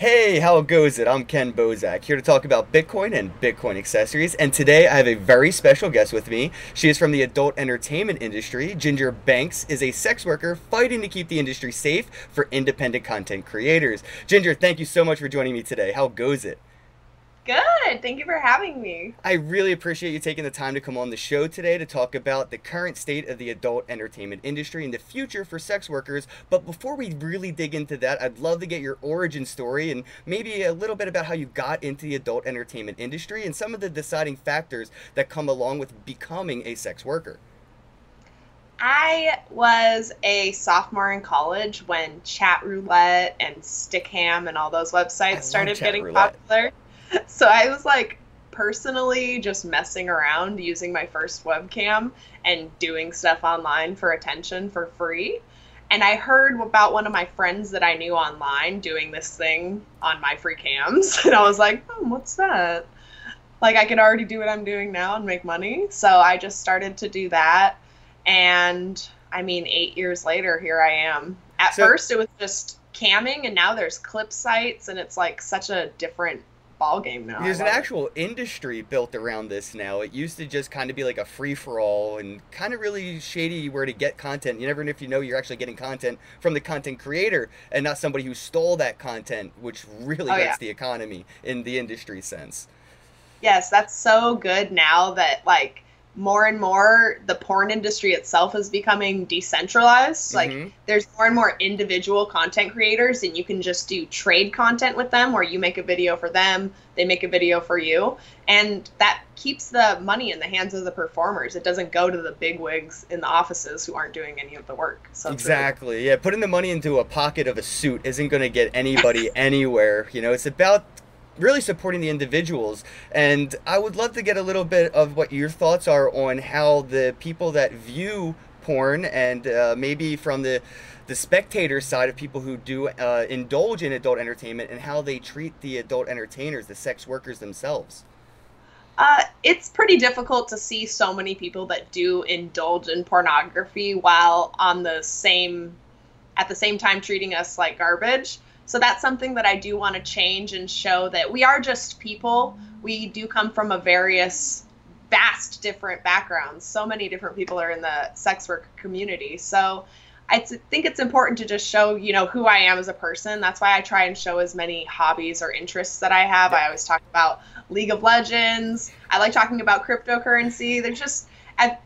Hey, how goes it? I'm Kenn Bosak, here to talk about Bitcoin and Bitcoin accessories. And today I have a very special guest with me. She is from the adult entertainment industry. Ginger Banks is a sex worker fighting to keep the industry safe for independent content creators. Ginger, thank you so much for joining me today. How goes it? Good. Thank you for having me. I really appreciate you taking the time to come on the show today to talk about the current state of the adult entertainment industry and the future for sex workers. But before we really dig into that, I'd love to get your origin story and maybe a little bit about how you got into the adult entertainment industry and some of the deciding factors that come along with becoming a sex worker. I was a sophomore in college when Chat Roulette and Stickam and all those websites started getting roulette. popular. so I was like personally just messing around using my first webcam and doing stuff online for attention for free. And I heard about one of my friends that I knew online doing this thing on MyFreeCams. And I was like, oh, what's that? Like, I could already do what I'm doing now and make money. So I just started to do that. And I mean, eight years later, here I am. At so, first, it was just camming, and now there's clip sites, and it's like such a different ball game now. There's an actual it. industry built around this now. It used to just kind of be like a free for all and kind of really shady where to get content. You never know if you know you're actually getting content from the content creator and not somebody who stole that content, which really oh, hurts yeah. the economy in the industry sense. Yes, that's so good now that like more and more the porn industry itself is becoming decentralized. Like mm-hmm. there's more and more individual content creators and you can just do trade content with them where you make a video for them, they make a video for you. And that keeps the money in the hands of the performers. It doesn't go to the big wigs in the offices who aren't doing any of the work. So Exactly. Really- yeah, putting the money into a pocket of a suit isn't going to get anybody anywhere. You know, it's about really supporting the individuals. And I would love to get a little bit of what your thoughts are on how the people that view porn and uh, maybe from the the spectator side of people who do uh, indulge in adult entertainment and how they treat the adult entertainers, the sex workers themselves. Uh, it's pretty difficult to see so many people that do indulge in pornography while on the same at the same time treating us like garbage. So that's something that I do want to change and show that we are just people. We do come from a various vast different backgrounds. So many different people are in the sex work community. So I think it's important to just show, you know, who I am as a person. That's why I try and show as many hobbies or interests that I have. I always talk about League of Legends. I like talking about cryptocurrency. There's just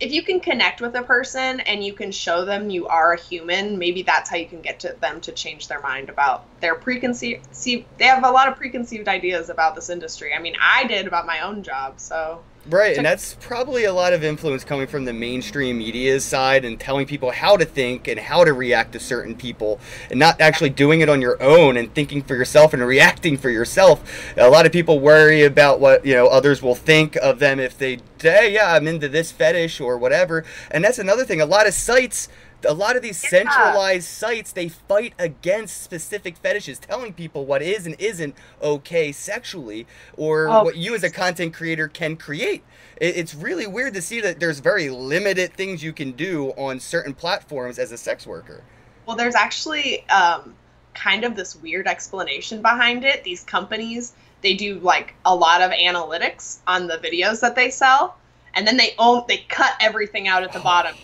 if you can connect with a person and you can show them you are a human, maybe that's how you can get to them to change their mind about their preconceived. See, they have a lot of preconceived ideas about this industry. I mean, I did about my own job, so Right, and that's probably a lot of influence coming from the mainstream media side and telling people how to think and how to react to certain people and not actually doing it on your own and thinking for yourself and reacting for yourself. A lot of people worry about what, you know, others will think of them if they say, yeah, I'm into this fetish or whatever. And that's another thing. A lot of sites a lot of these centralized sites they fight against specific fetishes telling people what is and isn't okay sexually or oh. what you as a content creator can create. It's really weird to see that there's very limited things you can do on certain platforms as a sex worker. Well there's actually um, kind of this weird explanation behind it. These companies they do like a lot of analytics on the videos that they sell and then they own they cut everything out at the oh. bottom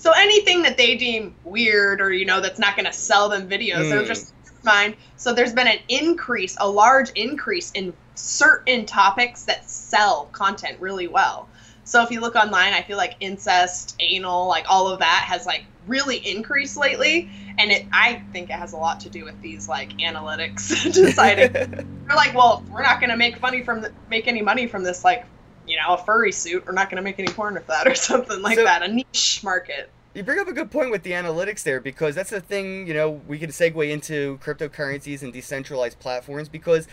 so anything that they deem weird or you know that's not going to sell them videos, mm. they're just fine. So there's been an increase, a large increase in certain topics that sell content really well. So if you look online, I feel like incest, anal, like all of that has like really increased lately, and it I think it has a lot to do with these like analytics deciding they're like, well, we're not going to make money from the, make any money from this like you know, a furry suit. We're not going to make any porn with that or something like so, that. A niche market. You bring up a good point with the analytics there because that's the thing, you know, we can segue into cryptocurrencies and decentralized platforms because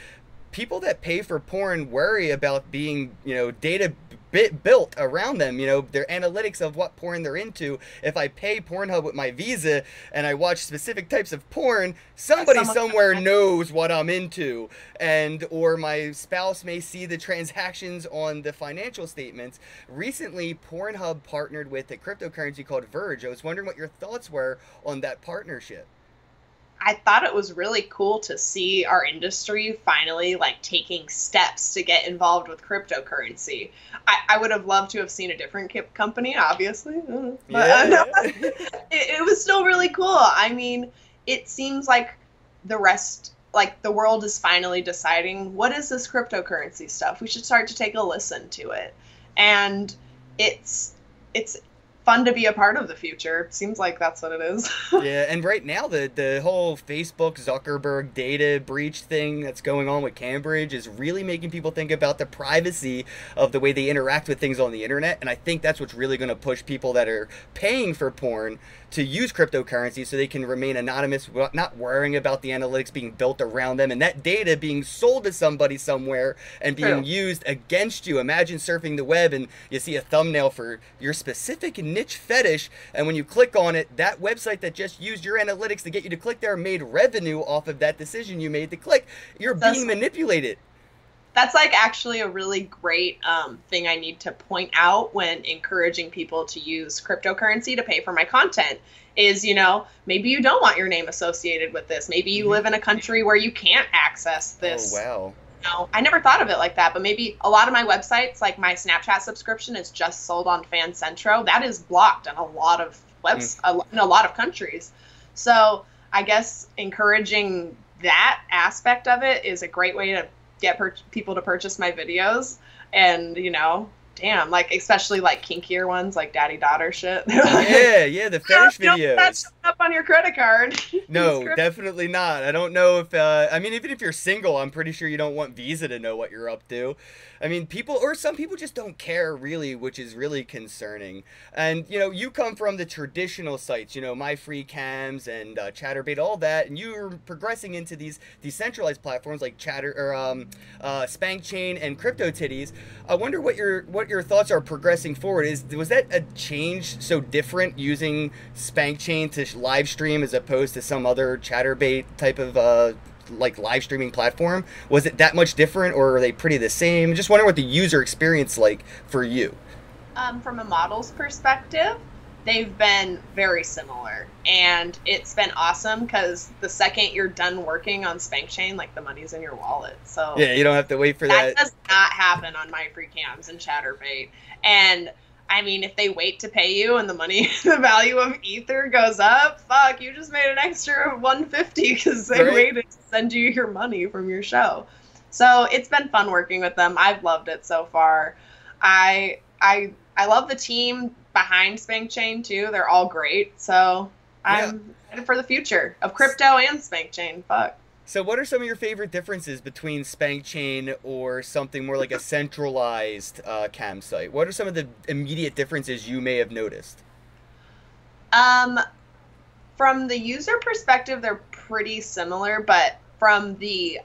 people that pay for porn worry about being, you know, data bit built around them. You know, their analytics of what porn they're into. If I pay Pornhub with my Visa and I watch specific types of porn, somebody somewhere knows what I'm into, and or my spouse may see the transactions on the financial statements. Recently, Pornhub partnered with a cryptocurrency called Verge. I was wondering what your thoughts were on that partnership. I thought it was really cool to see our industry finally like taking steps to get involved with cryptocurrency. I, I would have loved to have seen a different company, obviously, but yeah. uh, no, it, it was still really cool. I mean, it seems like the rest like the world is finally deciding what is this cryptocurrency stuff we should start to take a listen to it and it's it's fun to be a part of the future. Seems like that's what it is. yeah, and right now the the whole Facebook Zuckerberg data breach thing that's going on with Cambridge is really making people think about the privacy of the way they interact with things on the internet, and I think that's what's really going to push people that are paying for porn to use cryptocurrency so they can remain anonymous, not worrying about the analytics being built around them and that data being sold to somebody somewhere and being used against you. Imagine surfing the web and you see a thumbnail for your specific niche fetish, and when you click on it, that website that just used your analytics to get you to click there made revenue off of that decision you made to click. You're that's, being manipulated. That's like actually a really great um, thing I need to point out when encouraging people to use cryptocurrency to pay for my content. Is you know maybe you don't want your name associated with this. Maybe you mm-hmm. live in a country where you can't access this. Oh wow know, I never thought of it like that, but maybe a lot of my websites, like my Snapchat subscription, is just sold on FanCentro. That is blocked in a lot of webs mm. in a lot of countries. So I guess encouraging that aspect of it is a great way to get per- people to purchase my videos, and you know, damn, like especially like kinkier ones, like daddy daughter shit. yeah, yeah, the fetish videos. That's up on your credit card. no, definitely not. I don't know if. Uh, I mean, even if you're single, I'm pretty sure you don't want Visa to know what you're up to. I mean, people or some people just don't care really, which is really concerning. And you know, you come from the traditional sites, you know, MyFreeCams and uh, Chaturbate, all that, and you're progressing into these decentralized platforms like Chatter or um, uh, SpankChain and CryptoTitties. I wonder what your what your thoughts are progressing forward. Is was that a change so different using SpankChain to live stream as opposed to some other Chaturbate type of uh, like live streaming platform? Was it that much different, or are they pretty the same? Just wondering what the user experience like for you. Um, from a model's perspective, they've been very similar, and it's been awesome because the second you're done working on SpankChain, like the money's in your wallet. So yeah, you don't have to wait for that. That does not happen on MyFreeCams and Chaturbate, and I mean, if they wait to pay you and the money, the value of Ether goes up, fuck, you just made an extra 150 because they right. waited to send you your money from your show. So it's been fun working with them. I've loved it so far. I I I love the team behind SpankChain too. They're all great. So I'm yeah. excited for the future of crypto and SpankChain. Fuck. So, what are some of your favorite differences between SpankChain or something more like a centralized uh, cam site? What are some of the immediate differences you may have noticed? Um, from the user perspective, they're pretty similar, but from the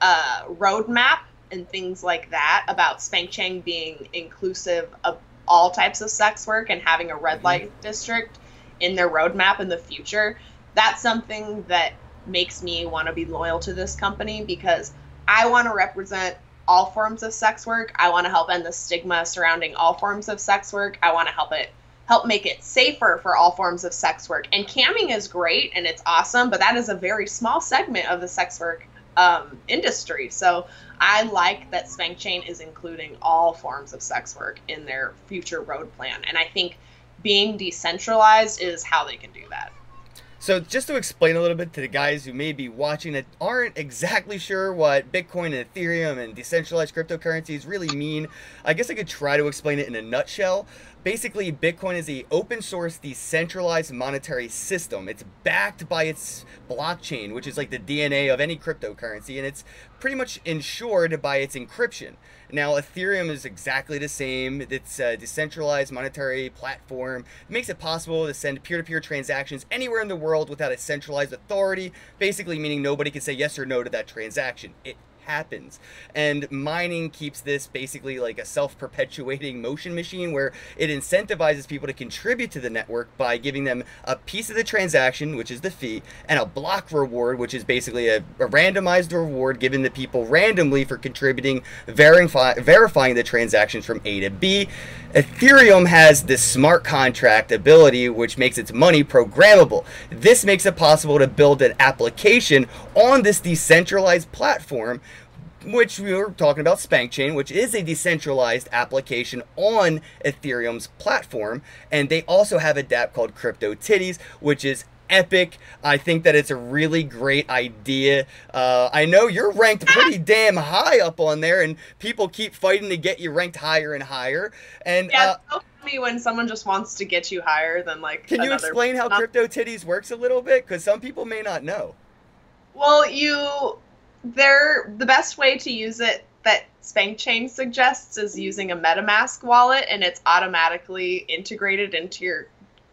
uh, roadmap and things like that about SpankChain being inclusive of all types of sex work and having a red mm-hmm. light mm-hmm. district in their roadmap in the future, that's something that makes me want to be loyal to this company because I want to represent all forms of sex work. I want to help end the stigma surrounding all forms of sex work. I want to help it help make it safer for all forms of sex work. And camming is great and it's awesome, but that is a very small segment of the sex work um, industry. So I like that SpankChain is including all forms of sex work in their future road plan. And I think being decentralized is how they can do that. So just to explain a little bit to the guys who may be watching that aren't exactly sure what Bitcoin and Ethereum and decentralized cryptocurrencies really mean, I guess I could try to explain it in a nutshell. Basically, Bitcoin is a open source decentralized monetary system. It's backed by its blockchain, which is like the DNA of any cryptocurrency, and it's pretty much insured by its encryption. Now, Ethereum is exactly the same. It's a decentralized monetary platform. It makes it possible to send peer to peer transactions anywhere in the world without a centralized authority, basically meaning nobody can say yes or no to that transaction. It happens. And mining keeps this basically like a self perpetuating motion machine where it incentivizes people to contribute to the network by giving them a piece of the transaction, which is the fee, and a block reward, which is basically a, a randomized reward given to people randomly for contributing, verify, verifying the transactions from A to B. Ethereum has this smart contract ability, which makes its money programmable. This makes it possible to build an application on this decentralized platform which we were talking about SpankChain, which is a decentralized application on Ethereum's platform. And they also have a dApp called CryptoTitties, which is epic. I think that it's a really great idea. Uh, I know you're ranked pretty damn high up on there, and people keep fighting to get you ranked higher and higher. And yeah, uh, so funny when someone just wants to get you higher than like. Can you explain how CryptoTitties works a little bit? Because some people may not know. Well, you they're the best way to use it that SpankChain suggests is using a MetaMask wallet, and it's automatically integrated into your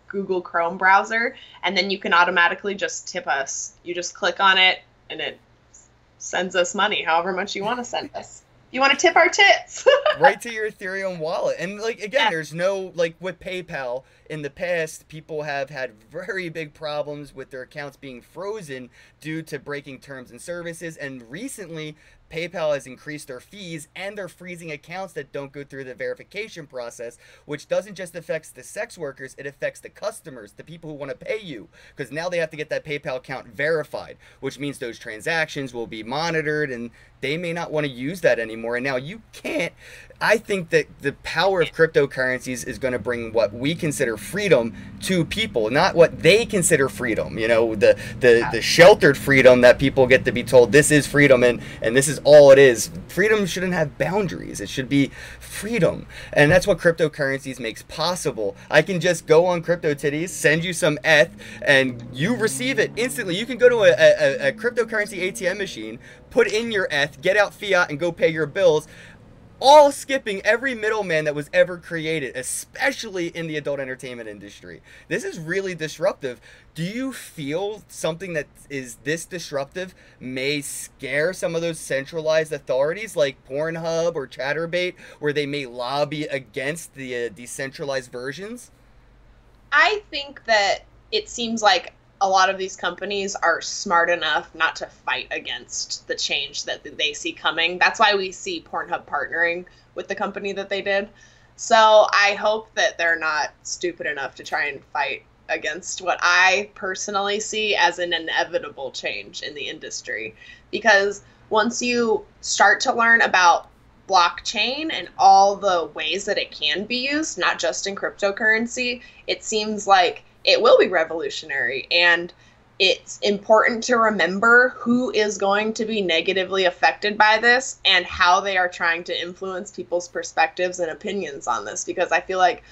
Google Chrome browser, and then you can automatically just tip us. You just click on it, and it sends us money, however much you want to send us. You want to tip our tits? right to your Ethereum wallet. And like again, yeah. there's no like with PayPal in the past, people have had very big problems with their accounts being frozen due to breaking terms and services. And recently, PayPal has increased their fees and they're freezing accounts that don't go through the verification process, which doesn't just affect the sex workers, it affects the customers, the people who want to pay you, because now they have to get that PayPal account verified, which means those transactions will be monitored and they may not want to use that anymore. And now you can't. I think that the power of cryptocurrencies is going to bring what we consider freedom to people, not what they consider freedom. You know, the the, the sheltered freedom that people get to be told this is freedom and, and this is all it is. Freedom shouldn't have boundaries. It should be freedom. And that's what cryptocurrencies makes possible. I can just go on CryptoTitties, send you some ETH, and you receive it instantly. You can go to a, a, a cryptocurrency ATM machine, put in your ETH, get out fiat, and go pay your bills all skipping every middleman that was ever created, especially in the adult entertainment industry. This is really disruptive. Do you feel something that is this disruptive may scare some of those centralized authorities like Pornhub or Chaturbate, where they may lobby against the uh, decentralized versions? I think that it seems like a lot of these companies are smart enough not to fight against the change that they see coming. That's why we see Pornhub partnering with the company that they did. So I hope that they're not stupid enough to try and fight against what I personally see as an inevitable change in the industry. Because once you start to learn about blockchain and all the ways that it can be used, not just in cryptocurrency, it seems like it will be revolutionary. And it's important to remember who is going to be negatively affected by this and how they are trying to influence people's perspectives and opinions on this. Because I feel like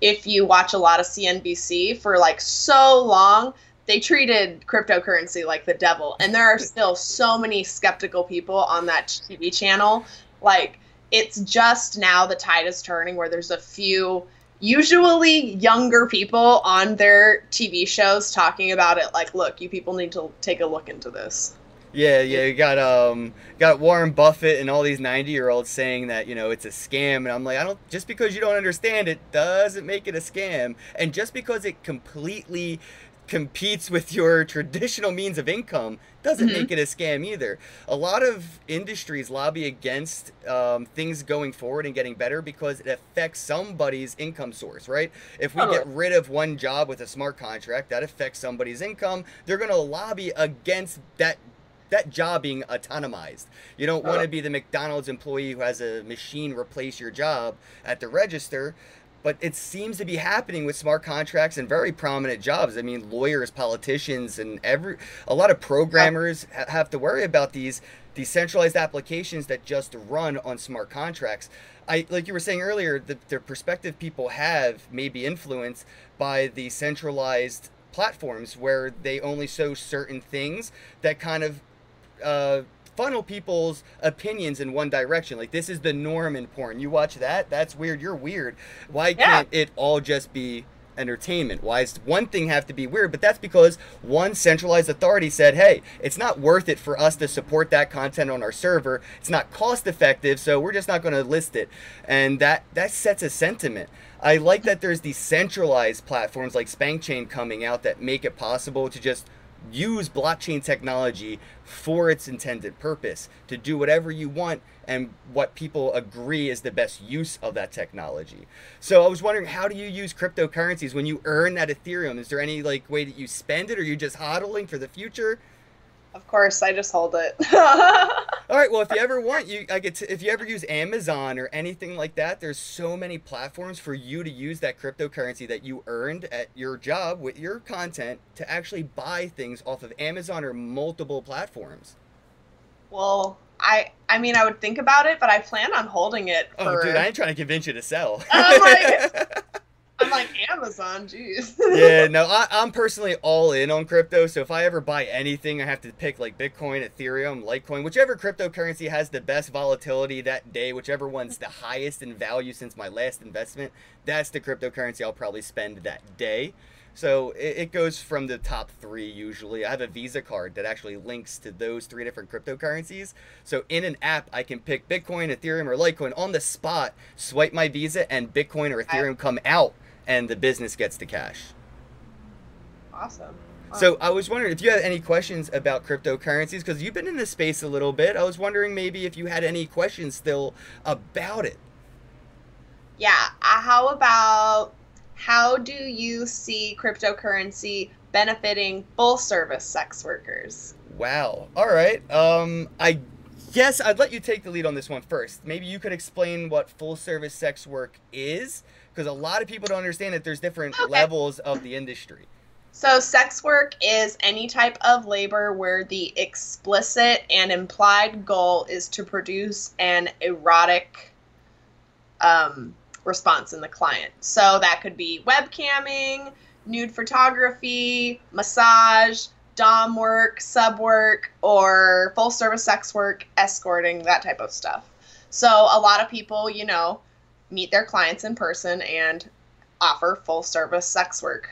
if you watch a lot of CNBC for like so long, they treated cryptocurrency like the devil. And there are still so many skeptical people on that TV channel. Like, it's just now the tide is turning where there's a few usually younger people on their TV shows talking about it like look you people need to take a look into this. Yeah yeah you got um got Warren Buffett and all these 90 year olds saying that you know it's a scam and I'm like I don't just because you don't understand it doesn't make it a scam. And just because it completely competes with your traditional means of income doesn't mm-hmm. make it a scam either. A lot of industries lobby against um, things going forward and getting better because it affects somebody's income source, right? If we get rid of one job with a smart contract, that affects somebody's income. They're going to lobby against that that job being autonomized. You don't want to be the McDonald's employee who has a machine replace your job at the register but it seems to be happening with smart contracts and very prominent jobs. I mean, lawyers, politicians, and every a lot of programmers ha- have to worry about these decentralized applications that just run on smart contracts. I like you were saying earlier, the, the perspective people have may be influenced by the centralized platforms where they only show certain things that kind of uh, funnel people's opinions in one direction. Like this is the norm in porn. You watch that, that's weird. You're weird. Why can't it all just be entertainment? Why does one thing have to be weird? But that's because one centralized authority said, hey, it's not worth it for us to support that content on our server. It's not cost effective, so we're just not going to list it. And that, that sets a sentiment. I like that there's these centralized platforms like SpankChain coming out that make it possible to just use blockchain technology for its intended purpose to do whatever you want and what people agree is the best use of that technology. So I was wondering how do you use cryptocurrencies when you earn that Ethereum? Is there any like way that you spend it or you just hodling for the future? Of course, I just hold it. All right. Well, if you ever want, you I get to, if you ever use Amazon or anything like that, there's so many platforms for you to use that cryptocurrency that you earned at your job with your content to actually buy things off of Amazon or multiple platforms. Well, I I mean I would think about it, but I plan on holding it. Oh, for... Oh, dude, I ain't trying to convince you to sell. Oh I'm like, I'm like Amazon, jeez. yeah, no, I, am personally all in on crypto. So if I ever buy anything, I have to pick like Bitcoin, Ethereum, Litecoin, whichever cryptocurrency has the best volatility that day, whichever one's the highest in value since my last investment. That's the cryptocurrency I'll probably spend that day. So it, it goes from the top three usually. I have a Visa card that actually links to those three different cryptocurrencies. So in an app, I can pick Bitcoin, Ethereum, or Litecoin on the spot, swipe my Visa, and Bitcoin or Ethereum come out and the business gets the cash. Awesome. So I was wondering if you had any questions about cryptocurrencies because you've been in this space a little bit. I was wondering maybe if you had any questions still about it. Yeah. Uh, how about how do you see cryptocurrency benefiting full service sex workers? Wow. All right. Um, I guess I'd let you take the lead on this one first. Maybe you could explain what full service sex work is because a lot of people don't understand that there's different okay. levels of the industry. So, sex work is any type of labor where the explicit and implied goal is to produce an erotic um, response in the client. So, that could be webcamming, nude photography, massage, dom work, sub work, or full service sex work, escorting, that type of stuff. So, a lot of people, you know, meet their clients in person and offer full service sex work.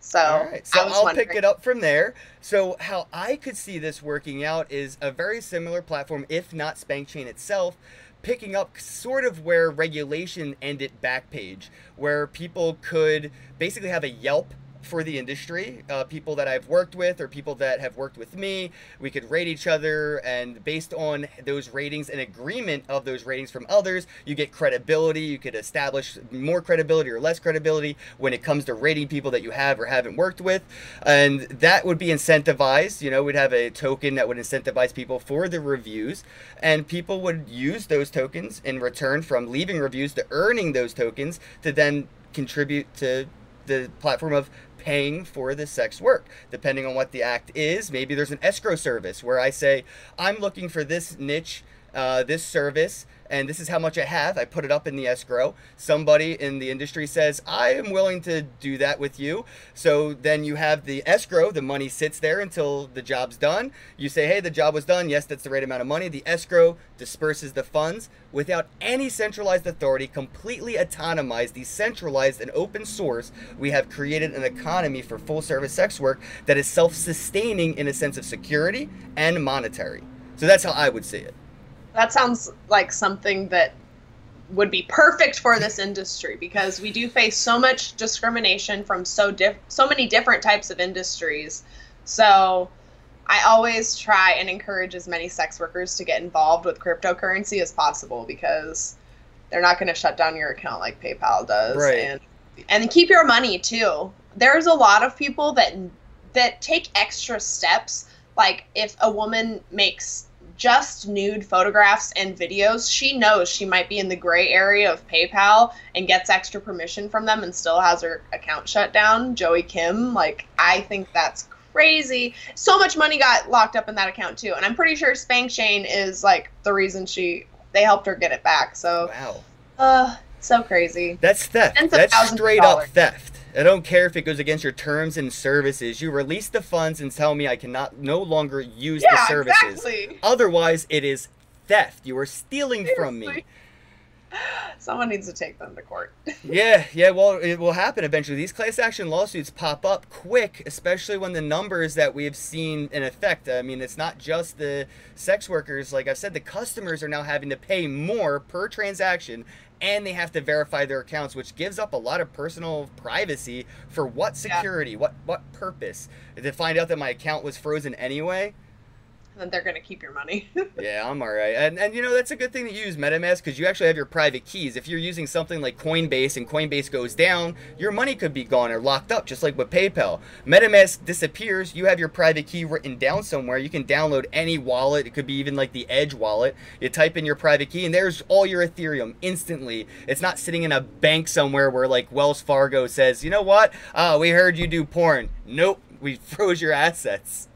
So, right. so I'll pick it up from there. So, how I could see this working out is a very similar platform, if not SpankChain itself, picking up sort of where regulation ended Backpage, where people could basically have a Yelp for the industry, uh, people that I've worked with or people that have worked with me. We could rate each other, and based on those ratings and agreement of those ratings from others, you get credibility. You could establish more credibility or less credibility when it comes to rating people that you have or haven't worked with, and that would be incentivized. You know, we'd have a token that would incentivize people for the reviews, and people would use those tokens in return from leaving reviews to earning those tokens to then contribute to the platform of paying for the sex work. Depending on what the act is, maybe there's an escrow service where I say, I'm looking for this niche, uh, this service, and this is how much I have. I put it up in the escrow. Somebody in the industry says, I am willing to do that with you. So then you have the escrow, the money sits there until the job's done. You say, hey, the job was done. Yes, that's the right amount of money. The escrow disperses the funds without any centralized authority, completely autonomized, decentralized, and open source. We have created an economy for full service sex work that is self sustaining in a sense of security and monetary. So that's how I would see it. That sounds like something that would be perfect for this industry because we do face so much discrimination from so diff- so many different types of industries. So I always try and encourage as many sex workers to get involved with cryptocurrency as possible because they're not going to shut down your account like PayPal does right. and and keep your money too. There's a lot of people that that take extra steps like if a woman makes just nude photographs and videos, she knows she might be in the gray area of PayPal and gets extra permission from them and still has her account shut down. Joey Kim, like, I think that's crazy. So much money got locked up in that account too. And I'm pretty sure SpankChain is like the reason she they helped her get it back. So Wow. Uh so crazy. That's theft. That's straight up theft. I don't care if it goes against your terms and services. You release the funds and tell me I cannot no longer use yeah, the services. Exactly. Otherwise, it is theft. You are stealing Seriously. from me. Someone needs to take them to court. yeah, yeah, well, it will happen eventually. These class action lawsuits pop up quick, especially when the numbers that we've seen in effect. I mean, it's not just the sex workers. Like I've said, the customers are now having to pay more per transaction and they have to verify their accounts, which gives up a lot of personal privacy for what security, yeah. what what purpose? To find out that my account was frozen anyway then they're gonna keep your money. yeah, I'm all right. And and you know that's a good thing to use MetaMask because you actually have your private keys. If you're using something like Coinbase and Coinbase goes down, your money could be gone or locked up, just like with PayPal. MetaMask disappears. You have your private key written down somewhere. You can download any wallet. It could be even like the Edge wallet. You type in your private key, and there's all your Ethereum instantly. It's not sitting in a bank somewhere where like Wells Fargo says, you know what? Oh, we heard you do porn. Nope, we froze your assets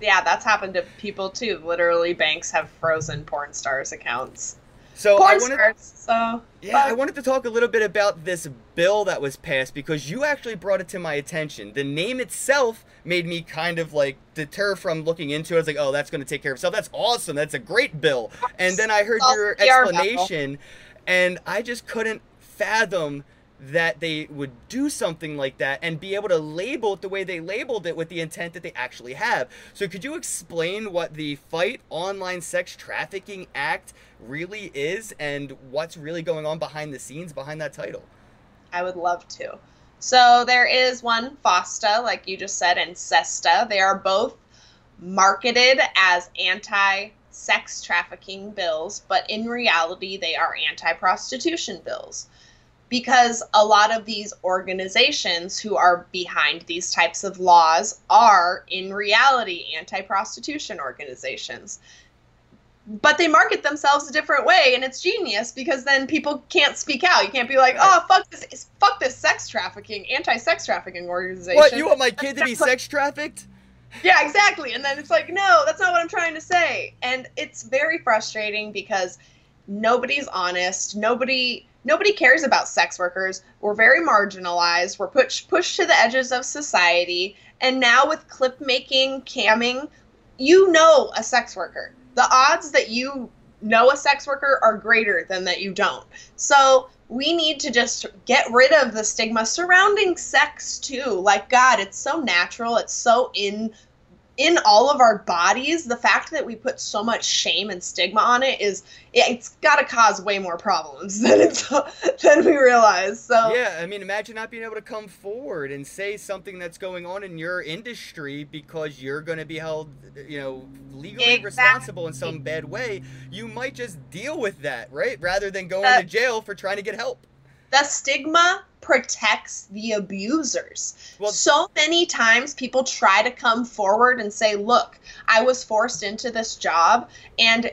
yeah, that's happened to people too. Literally, banks have frozen porn stars accounts. So porn I wanted, stars, so yeah, but... I wanted to talk a little bit about this bill that was passed because you actually brought it to my attention. The name itself made me kind of like deter from looking into it. I was like, oh, that's going to take care of itself. That's awesome. That's a great bill. And then I heard your explanation, and I just couldn't fathom that they would do something like that and be able to label it the way they labeled it with the intent that they actually have. So, could you explain what the Fight Online Sex Trafficking Act really is and what's really going on behind the scenes behind that title? I would love to. So, there is one FOSTA, like you just said, and SESTA. They are both marketed as anti sex trafficking bills, but in reality, they are anti prostitution bills because a lot of these organizations who are behind these types of laws are in reality anti-prostitution organizations. But they market themselves a different way and it's genius because then people can't speak out. You can't be like oh fuck this fuck this sex trafficking anti-sex trafficking organization. What you want my kid to be sex trafficked? Yeah exactly. And then it's like no that's not what i'm trying to say. And it's very frustrating because nobody's honest. Nobody nobody cares about sex workers. We're very marginalized. We're pushed pushed to the edges of society. And now with clip making, camming, you know a sex worker. The odds that you know a sex worker are greater than that you don't. So we need to just get rid of the stigma surrounding sex too. Like God, it's so natural. It's so in in all of our bodies, the fact that we put so much shame and stigma on it is it's got to cause way more problems than it's than we realize. So yeah, I mean, imagine not being able to come forward and say something that's going on in your industry because you're going to be held, you know, legally exactly. responsible in some bad way. You might just deal with that, right, rather than going uh, to jail for trying to get help. The stigma protects the abusers. Well, so many times people try to come forward and say, Look, I was forced into this job. And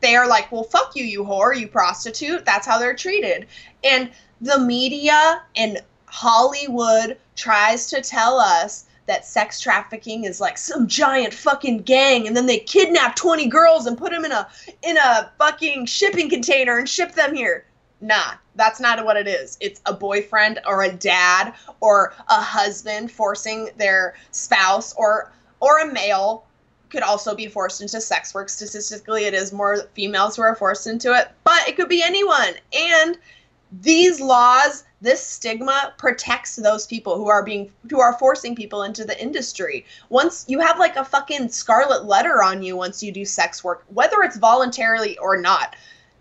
they are like, Well, fuck you, you whore, you prostitute. That's how they're treated. And the media and Hollywood tries to tell us that sex trafficking is like some giant fucking gang and then they kidnap 20 girls and put them in a in a fucking shipping container and ship them here Nah, that's not what it is. It's a boyfriend or a dad or a husband forcing their spouse or or a male could also be forced into sex work. Statistically, it is more females who are forced into it, but it could be anyone. And these laws, this stigma protects those people who are being who are forcing people into the industry. Once you have like a fucking scarlet letter on you once you do sex work, whether it's voluntarily or not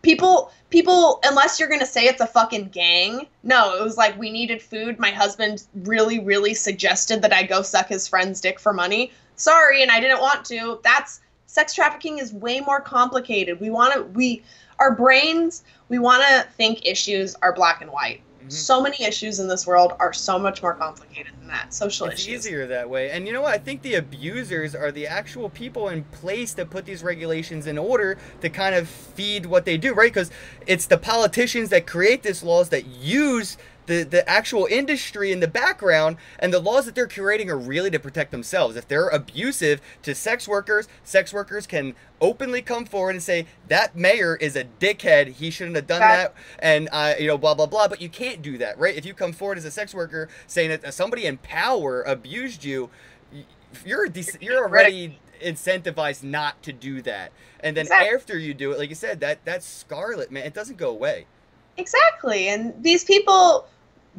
people people unless you're gonna say it's a fucking gang no it was like we needed food. My husband really really suggested that i go suck his friend's dick for money. Sorry and i didn't want to. That's sex trafficking is way more complicated. We want to we our brains we want to think issues are black and white Mm-hmm. So many issues in this world are so much more complicated than that. Social it's issues. easier that way. And you know what? I think the abusers are the actual people in place that put these regulations in order to kind of feed what they do, right? Because it's the politicians that create these laws that use the, the actual industry in the background and the laws that they're creating are really to protect themselves. If they're abusive to sex workers, sex workers can openly come forward and say that mayor is a dickhead. He shouldn't have done that, and uh, you know blah blah blah. But you can't do that, right? If you come forward as a sex worker saying that somebody in power abused you, you're you're already incentivized not to do that. And then exactly. after you do it, like you said, that that scarlet man, it doesn't go away. Exactly. And these people,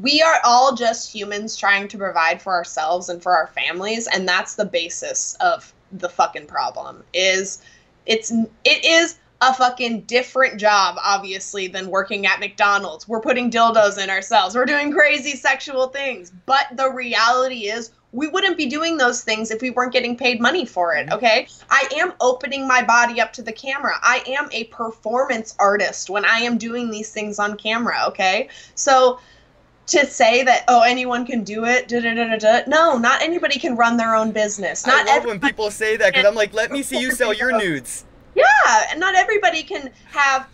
we are all just humans trying to provide for ourselves and for our families, and that's the basis of the fucking problem. Is it's it is a fucking different job, obviously, than working at McDonald's. We're putting dildos in ourselves. We're doing crazy sexual things. But the reality is, we wouldn't be doing those things if we weren't getting paid money for it, mm-hmm. okay? I am opening my body up to the camera. I am a performance artist when I am doing these things on camera, okay? So to say that oh anyone can do it da, da, da, da, no not anybody can run their own business. Not I love when people say that because i'm like let me see you sell your nudes. Yeah, and not everybody can have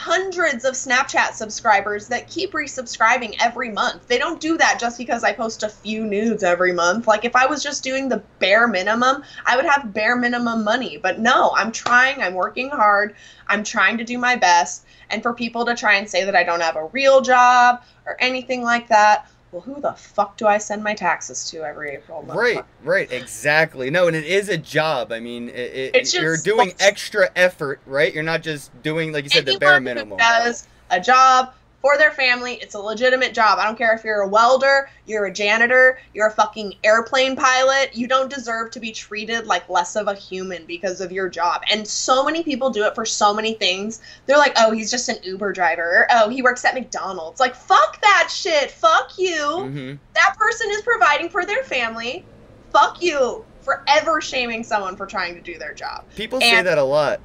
hundreds of Snapchat subscribers that keep resubscribing every month. They don't do that just because I post a few nudes every month. Like if I was just doing the bare minimum, I would have bare minimum money. But no, I'm trying, I'm working hard, I'm trying to do my best. And for people to try and say that I don't have a real job or anything like that, well, who the fuck do I send my taxes to every April? Right, right, exactly. No, and it is a job. I mean, it, it you're doing extra effort, right? You're not just doing, like you said, the bare minimum. Does a job for their family. It's a legitimate job. I don't care if you're a welder, you're a janitor, you're a fucking airplane pilot. You don't deserve to be treated like less of a human because of your job. And so many people do it for so many things. They're like, oh, he's just an Uber driver. Oh, he works at McDonald's. Like, fuck that shit. Fuck you. Mm-hmm. That person is providing for their family. Fuck you for ever shaming someone for trying to do their job. People and say that a lot.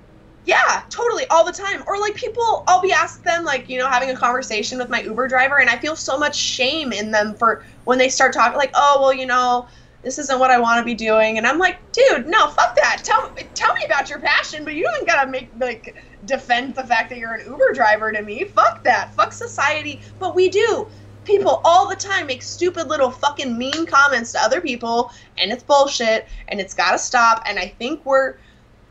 Yeah, totally, all the time. Or like people, I'll be asked them, like, you know, having a conversation with my Uber driver, and I feel so much shame in them for when they start talking, like, oh, well, you know, this isn't what I want to be doing. And I'm like, dude, no, fuck that. Tell, tell me about your passion, but you don't gotta make, like, defend the fact that you're an Uber driver to me. Fuck that. Fuck society. But we do. People all the time make stupid little fucking mean comments to other people, and it's bullshit, and it's gotta stop. And I think we're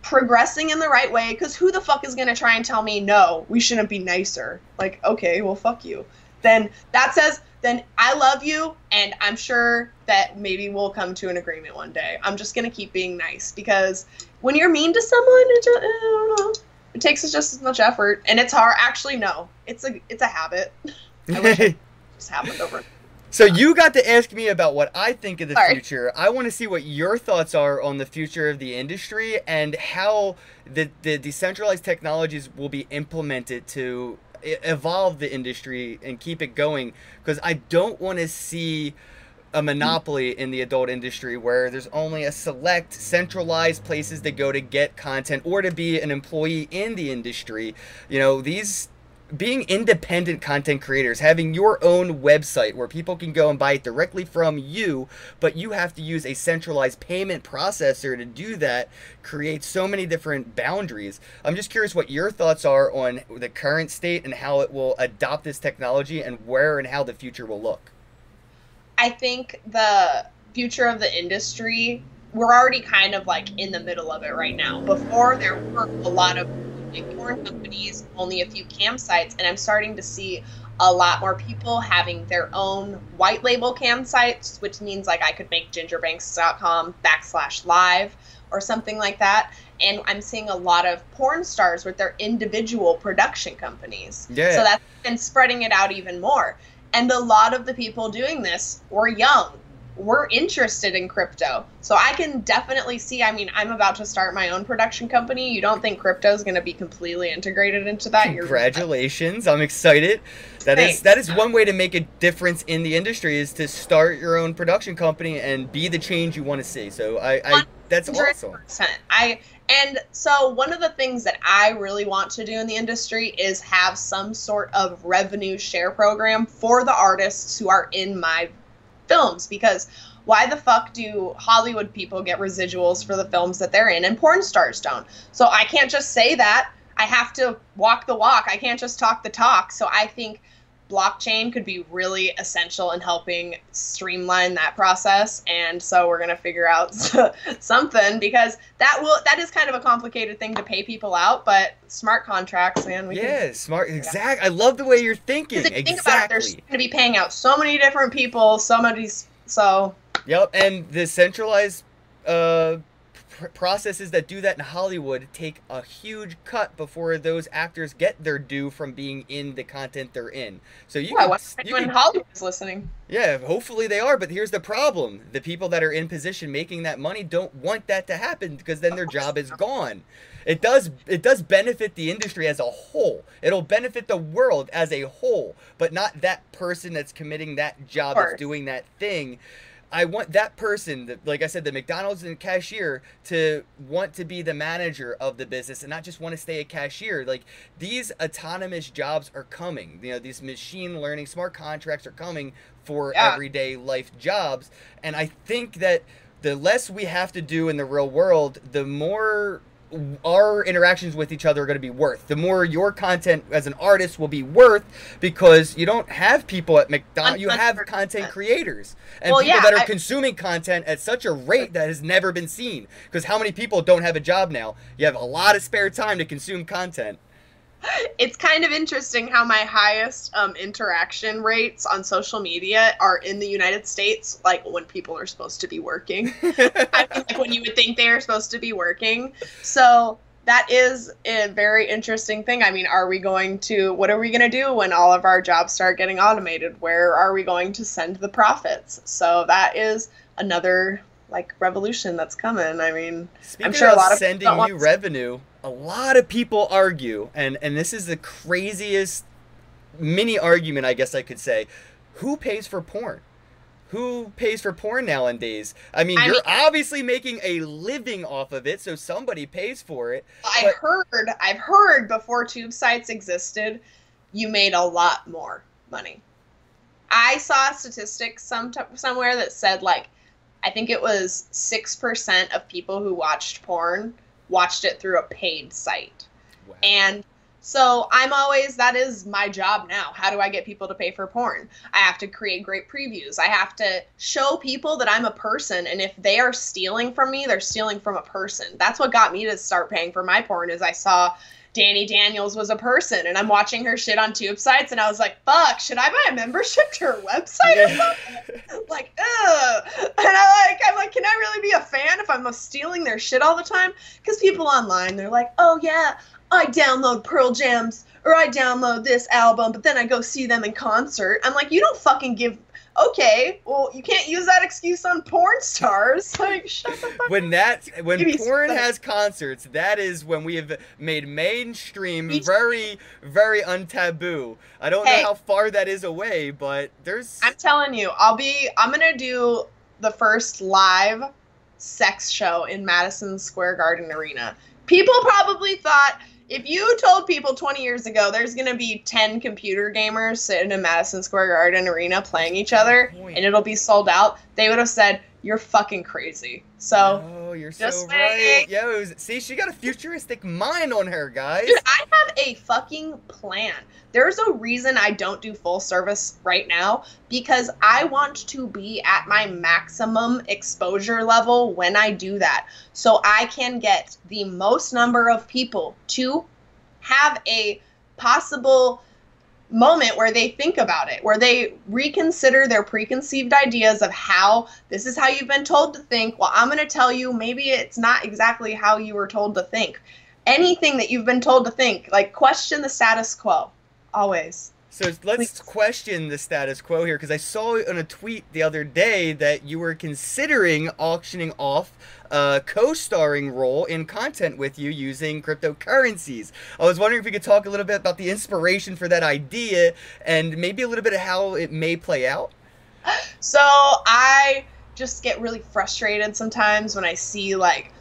progressing in the right way because who the fuck is going to try and tell me no we shouldn't be nicer. Like okay well fuck you. Then that says then i love you and i'm sure that maybe we'll come to an agreement one day. I'm just going to keep being nice because when you're mean to someone it just, eh, don't know it takes just as much effort and it's hard actually no it's a it's a habit. I wish it just happened over so you got to ask me about what I think of the Sorry. future. I want to see what your thoughts are on the future of the industry and how the, the decentralized technologies will be implemented to evolve the industry and keep it going. Because I don't want to see a monopoly in the adult industry where there's only a select centralized places to go to get content or to be an employee in the industry. You know, these being independent content creators, having your own website where people can go and buy it directly from you, but you have to use a centralized payment processor to do that, creates so many different boundaries. I'm just curious what your thoughts are on the current state and how it will adopt this technology and where and how the future will look. I think the future of the industry, we're already kind of like in the middle of it right now. Before, there were a lot of big porn companies, only a few campsites, and I'm starting to see a lot more people having their own white label campsites, which means like I could make gingerbanks.com backslash live or something like that. And I'm seeing a lot of porn stars with their individual production companies. Yeah. So that's been spreading it out even more. And a lot of the people doing this were young we're interested in crypto. So I can definitely see, I mean, I'm about to start my own production company. You don't think crypto is going to be completely integrated into that? Congratulations. I'm excited. That Thanks. is that is one way to make a difference in the industry is to start your own production company and be the change you want to see. So I, I that's awesome. I and so one of the things that I really want to do in the industry is have some sort of revenue share program for the artists who are in my films because why the fuck do Hollywood people get residuals for the films that they're in and porn stars don't? So I can't just say that. I have to walk the walk. I can't just talk the talk. So I think blockchain could be really essential in helping streamline that process and so we're going to figure out something because that will that is kind of a complicated thing to pay people out but smart contracts man we yeah can, smart exact yeah. i love the way you're thinking exactly. think about it, there's going to be paying out so many different people so many so yep and the centralized uh pr- processes that do that in Hollywood take a huge cut before those actors get their due from being in the content they're in. So you, Yeah, can, you can- Hollywood's listening? yeah, hopefully they are, but here's the problem. The people that are in position making that money don't want that to happen because then their job is gone. It does it does benefit the industry as a whole. It'll benefit the world as a whole, but not that person that's committing that job that's doing that thing. I want that person, that- like I said, the McDonald's and cashier, to want to be the manager of the business and not just want to stay a cashier. Like these autonomous jobs are coming. You know, these machine learning smart contracts are coming for Yeah. everyday life jobs. And I think that the less we have to do in the real world, the more our interactions with each other are going to be worth. The more your content as an artist will be worth because you don't have people at McDonald's. You have content creators and Well, people yeah, that are I- consuming content at such a rate that has never been seen. Because how many people don't have a job now? You have a lot of spare time to consume content. It's kind of interesting how my highest um, interaction rates on social media are in the United States, like when people are supposed to be working. I mean, like when you would think they are supposed to be working. So that is a very interesting thing. I mean, are we going to, what are we going to do when all of our jobs start getting automated? Where are we going to send the profits? So that is another like revolution that's coming. I mean, Speaking sure a lot of sending people you want- revenue, a lot of people argue, and and this is the craziest mini argument, I guess I could say. Who pays for porn? Who pays for porn nowadays? I mean, I you're mean- obviously making a living off of it, so somebody pays for it. I But- heard, I've heard before tube sites existed, you made a lot more money. I saw statistics some somewhere that said like, I think it was six percent of people who watched porn watched it through a paid site, Wow. and so I'm always that is my job now. How do I get people to pay for porn? I have to create great previews. I have to show people that I'm a person and if they are stealing from me, they're stealing from a person. That's what got me to start paying for my porn is I saw Dani Daniels was a person and I'm watching her shit on tube sites and I was like, fuck, should I buy a membership to her website or something? like, ugh. And I like, I'm like, can I really be a fan if I'm stealing their shit all the time? Because people online, they're like, oh yeah, I download Pearl Jams or I download this album, but then I go see them in concert. I'm like, you don't fucking give. Okay, well, you can't use that excuse on porn stars. Like, shut the fuck when that when Maybe porn so. has concerts, that is when we have made mainstream very very untaboo. I don't Hey. know how far that is away, but there's I'm telling you, I'll be. I'm gonna do the first live sex show in Madison Square Garden Arena. People probably thought if you told people 20 years ago there's gonna be 10 computer gamers sitting in Madison Square Garden Arena playing each other and it'll be sold out, they would have said you're fucking crazy. So. Oh, you're just so saying. right. Yo, see, she got a futuristic mind on her, guys. Dude, I have a fucking plan. There's a reason I don't do full service right now because I want to be at my maximum exposure level when I do that. So I can get the most number of people to have a possible moment where they think about it, where they reconsider their preconceived ideas of how this is how you've been told to think. Well, I'm going to tell you maybe it's not exactly how you were told to think. Anything that you've been told to think, like question the status quo, always. So let's Please. question the status quo here because I saw on a tweet the other day that you were considering auctioning off a co-starring role in content with you using cryptocurrencies. I was wondering if you could talk a little bit about the inspiration for that idea and maybe a little bit of how it may play out. So I just get really frustrated sometimes when I see like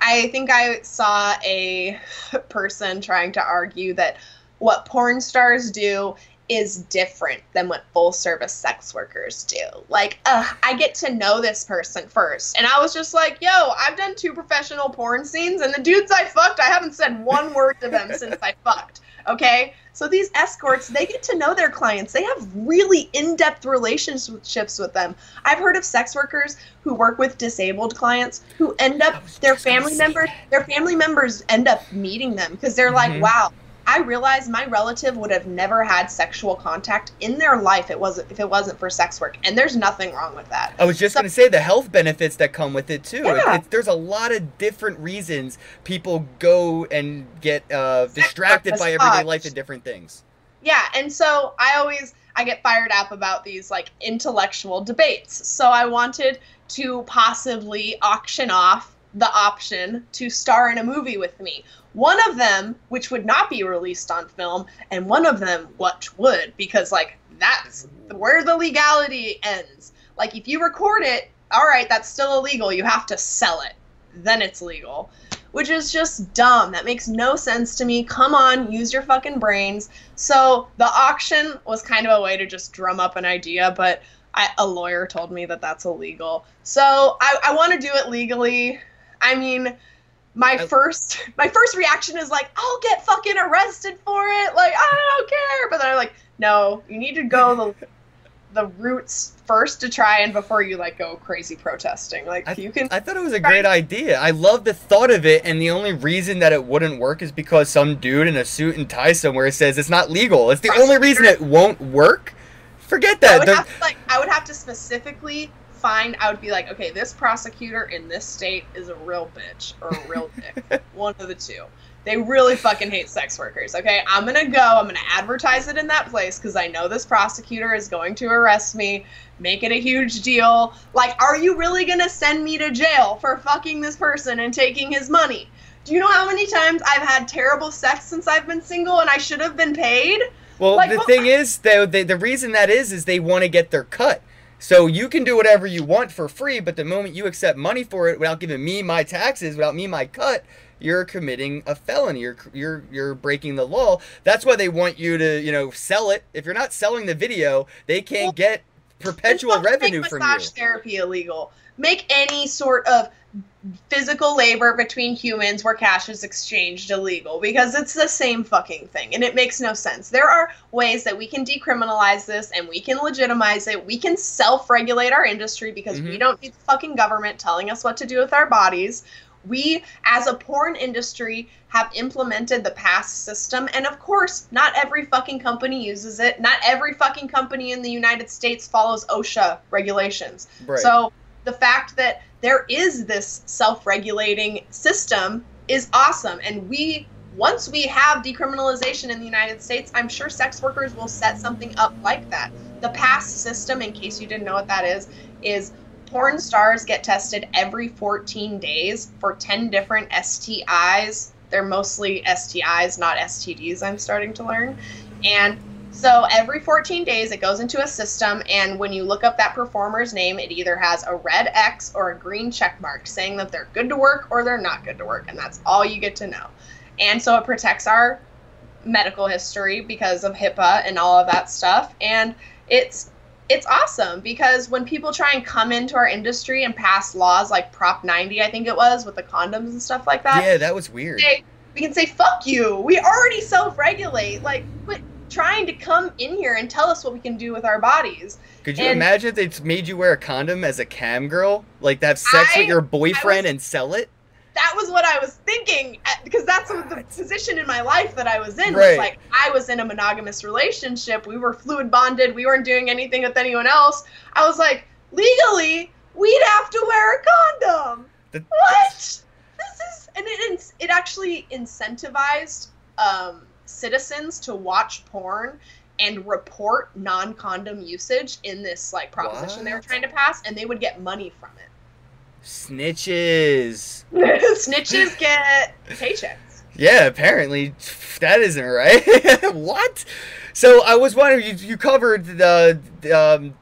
I think I saw a person trying to argue that what porn stars do is different than what full service sex workers do. Like, ugh, I get to know this person first. And I was just like, yo, I've done two professional porn scenes, and the dudes I fucked, I haven't said one word to them since I fucked. Okay? So these escorts, they get to know their clients. They have really in depth relationships with them. I've heard of sex workers who work with disabled clients who end up, their family members, their family members end up meeting them because they're like, Mhm. wow, I realized my relative would have never had sexual contact in their life it wasn't if it wasn't for sex work, and there's nothing wrong with that. I was just So- going to say the health benefits that come with it too. It- Yeah. there's a lot of different reasons people go and get uh, distracted by everyday life and different things. Yeah, and so I always I get fired up about these like intellectual debates. So I wanted to possibly auction off the option to star in a movie with me. One of them which would not be released on film and one of them what would because like that's where the legality ends. Like if you record it, all right, that's still illegal. You have to sell it. Then it's legal which is just dumb. That makes no sense to me. Come on, use your fucking brains. So the auction was kind of a way to just drum up an idea, but I, a lawyer told me that that's illegal. So I, I want to do it legally. I mean, my I- first my first reaction is like, I'll get fucking arrested for it. Like I don't care. But then I'm like, no, you need to go the the roots first to try and before you like go crazy protesting. Like I, you can I thought it was a great idea. I love the thought of it, and the only reason that it wouldn't work is because some dude in a suit and tie somewhere says it's not legal. It's the only reason it won't work. Forget I that. would They're- have to, like I would have to specifically find. I would be like, okay, this prosecutor in this state is a real bitch or a real dick. One of the two. They really fucking hate sex workers. Okay, I'm gonna go. I'm gonna advertise it in that place because I know this prosecutor is going to arrest me. Make it a huge deal. Like, are you really gonna send me to jail for fucking this person and taking his money? Do you know how many times I've had terrible sex since I've been single and I should have been paid? Well, Like, the what- thing is, though, the, the reason that is, is they want to get their cut. So you can do whatever you want for free, but the moment you accept money for it without giving me my taxes, without me my cut, you're committing a felony. You're you're you're breaking the law. That's why they want you to, you know, sell it. If you're not selling the video, they can't Well, get perpetual revenue from massage therapy illegal. Make any sort of physical labor between humans where cash is exchanged illegal because it's the same fucking thing and it makes no sense. There are ways that we can decriminalize this and we can legitimize it. We can self-regulate our industry because we Mhm. don't need the fucking government telling us what to do with our bodies. We, as a porn industry, have implemented the pass system, and of course, not every fucking company uses it. Not every fucking company in the United States follows OSHA regulations. Right. So the fact that there is this self-regulating system is awesome, and we once we have decriminalization in the United States, I'm sure sex workers will set something up like that. The pass system, in case you didn't know what that is, is porn stars get tested every 14 days for 10 different STIs. They're mostly STIs, not STDs, I'm starting to learn. And so every 14 days, it goes into a system, and when you look up that performer's name, it either has a red X or a green check mark saying that they're good to work or they're not good to work, and that's all you get to know. And so it protects our medical history because of HIPAA and all of that stuff. And it's it's awesome because when people try and come into our industry and pass laws like Prop 90, I think it was, with the condoms and stuff like that, yeah, that was weird. say, we can say fuck you. We already self-regulate. Like, quit trying to come in here and tell us what we can do with our bodies. Could you and- imagine if they made you wear a condom as a cam girl, like to have sex I- with your boyfriend was- and sell it? That was what I was thinking because that's what the position in my life that I was in Right. was like I was in a monogamous relationship. We were fluid bonded. We weren't doing anything with anyone else. I was like, legally, we'd have to wear a condom. The- what? This is and it it actually incentivized um, citizens to watch porn and report non-condom usage in this like proposition they were trying to pass, and they would get money from it. Snitches. Snitches get paychecks. Yeah, apparently that isn't right. what? So I was wondering, you, you covered the, the um,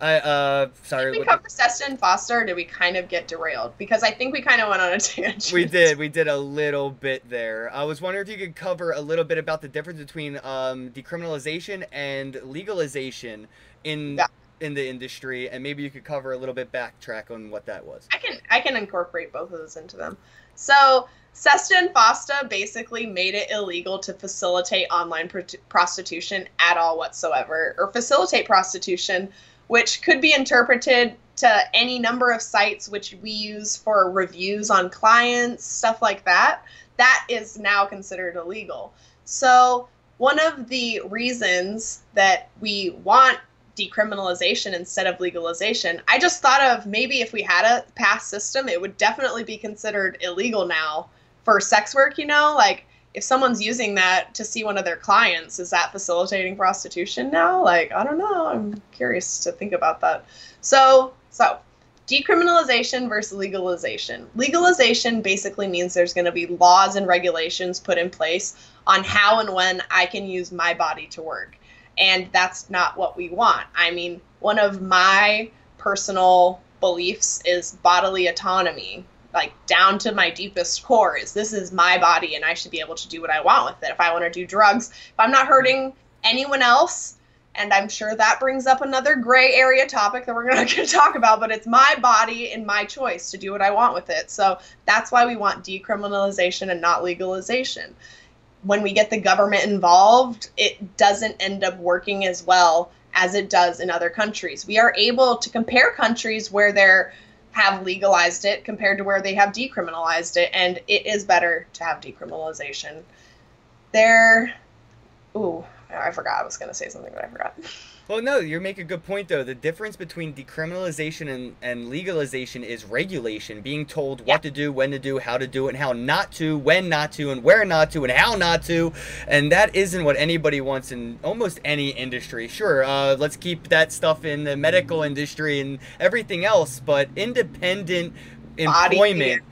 I uh, sorry. Did we cover Sesta and Fosta, or did we kind of get derailed? Because I think we kind of went on a tangent. We did. We did a little bit there. I was wondering if you could cover a little bit about the difference between um, decriminalization and legalization in Yeah. in the industry, and maybe you could cover a little bit backtrack on what that was. I can I can incorporate both of those into them. So Sesta and Fosta basically made it illegal to facilitate online pr- prostitution at all whatsoever, or facilitate prostitution, which could be interpreted to any number of sites which we use for reviews on clients, stuff like that. That is now considered illegal. So, one of the reasons that we want decriminalization instead of legalization, I just thought of maybe if we had a pass system, it would definitely be considered illegal now for sex work, you know? Like, if someone's using that to see one of their clients, is that facilitating prostitution now? Like, I don't know. I'm curious to think about that. So, so decriminalization versus legalization. Legalization basically means there's going to be laws and regulations put in place on how and when I can use my body to work. And that's not what we want. I mean, one of my personal beliefs is bodily autonomy, like down to my deepest core is this is my body and I should be able to do what I want with it. If I want to do drugs, if I'm not hurting anyone else, and I'm sure that brings up another gray area topic that we're going to talk about, but it's my body and my choice to do what I want with it. So that's why we want decriminalization and not legalization. When we get the government involved, it doesn't end up working as well as it does in other countries. We are able to compare countries where they're have legalized it compared to where they have decriminalized it, and it is better to have decriminalization. There, ooh, I forgot. I was going to say something, but I forgot. Well, no, you make a good point though. The difference between decriminalization and, and legalization is regulation, being told what to do, when to do, how to do it, and how not to, when not to, and where not to, and how not to. And that isn't what anybody wants in almost any industry. Sure, uh, let's keep that stuff in the medical industry and everything else, but independent body, employment.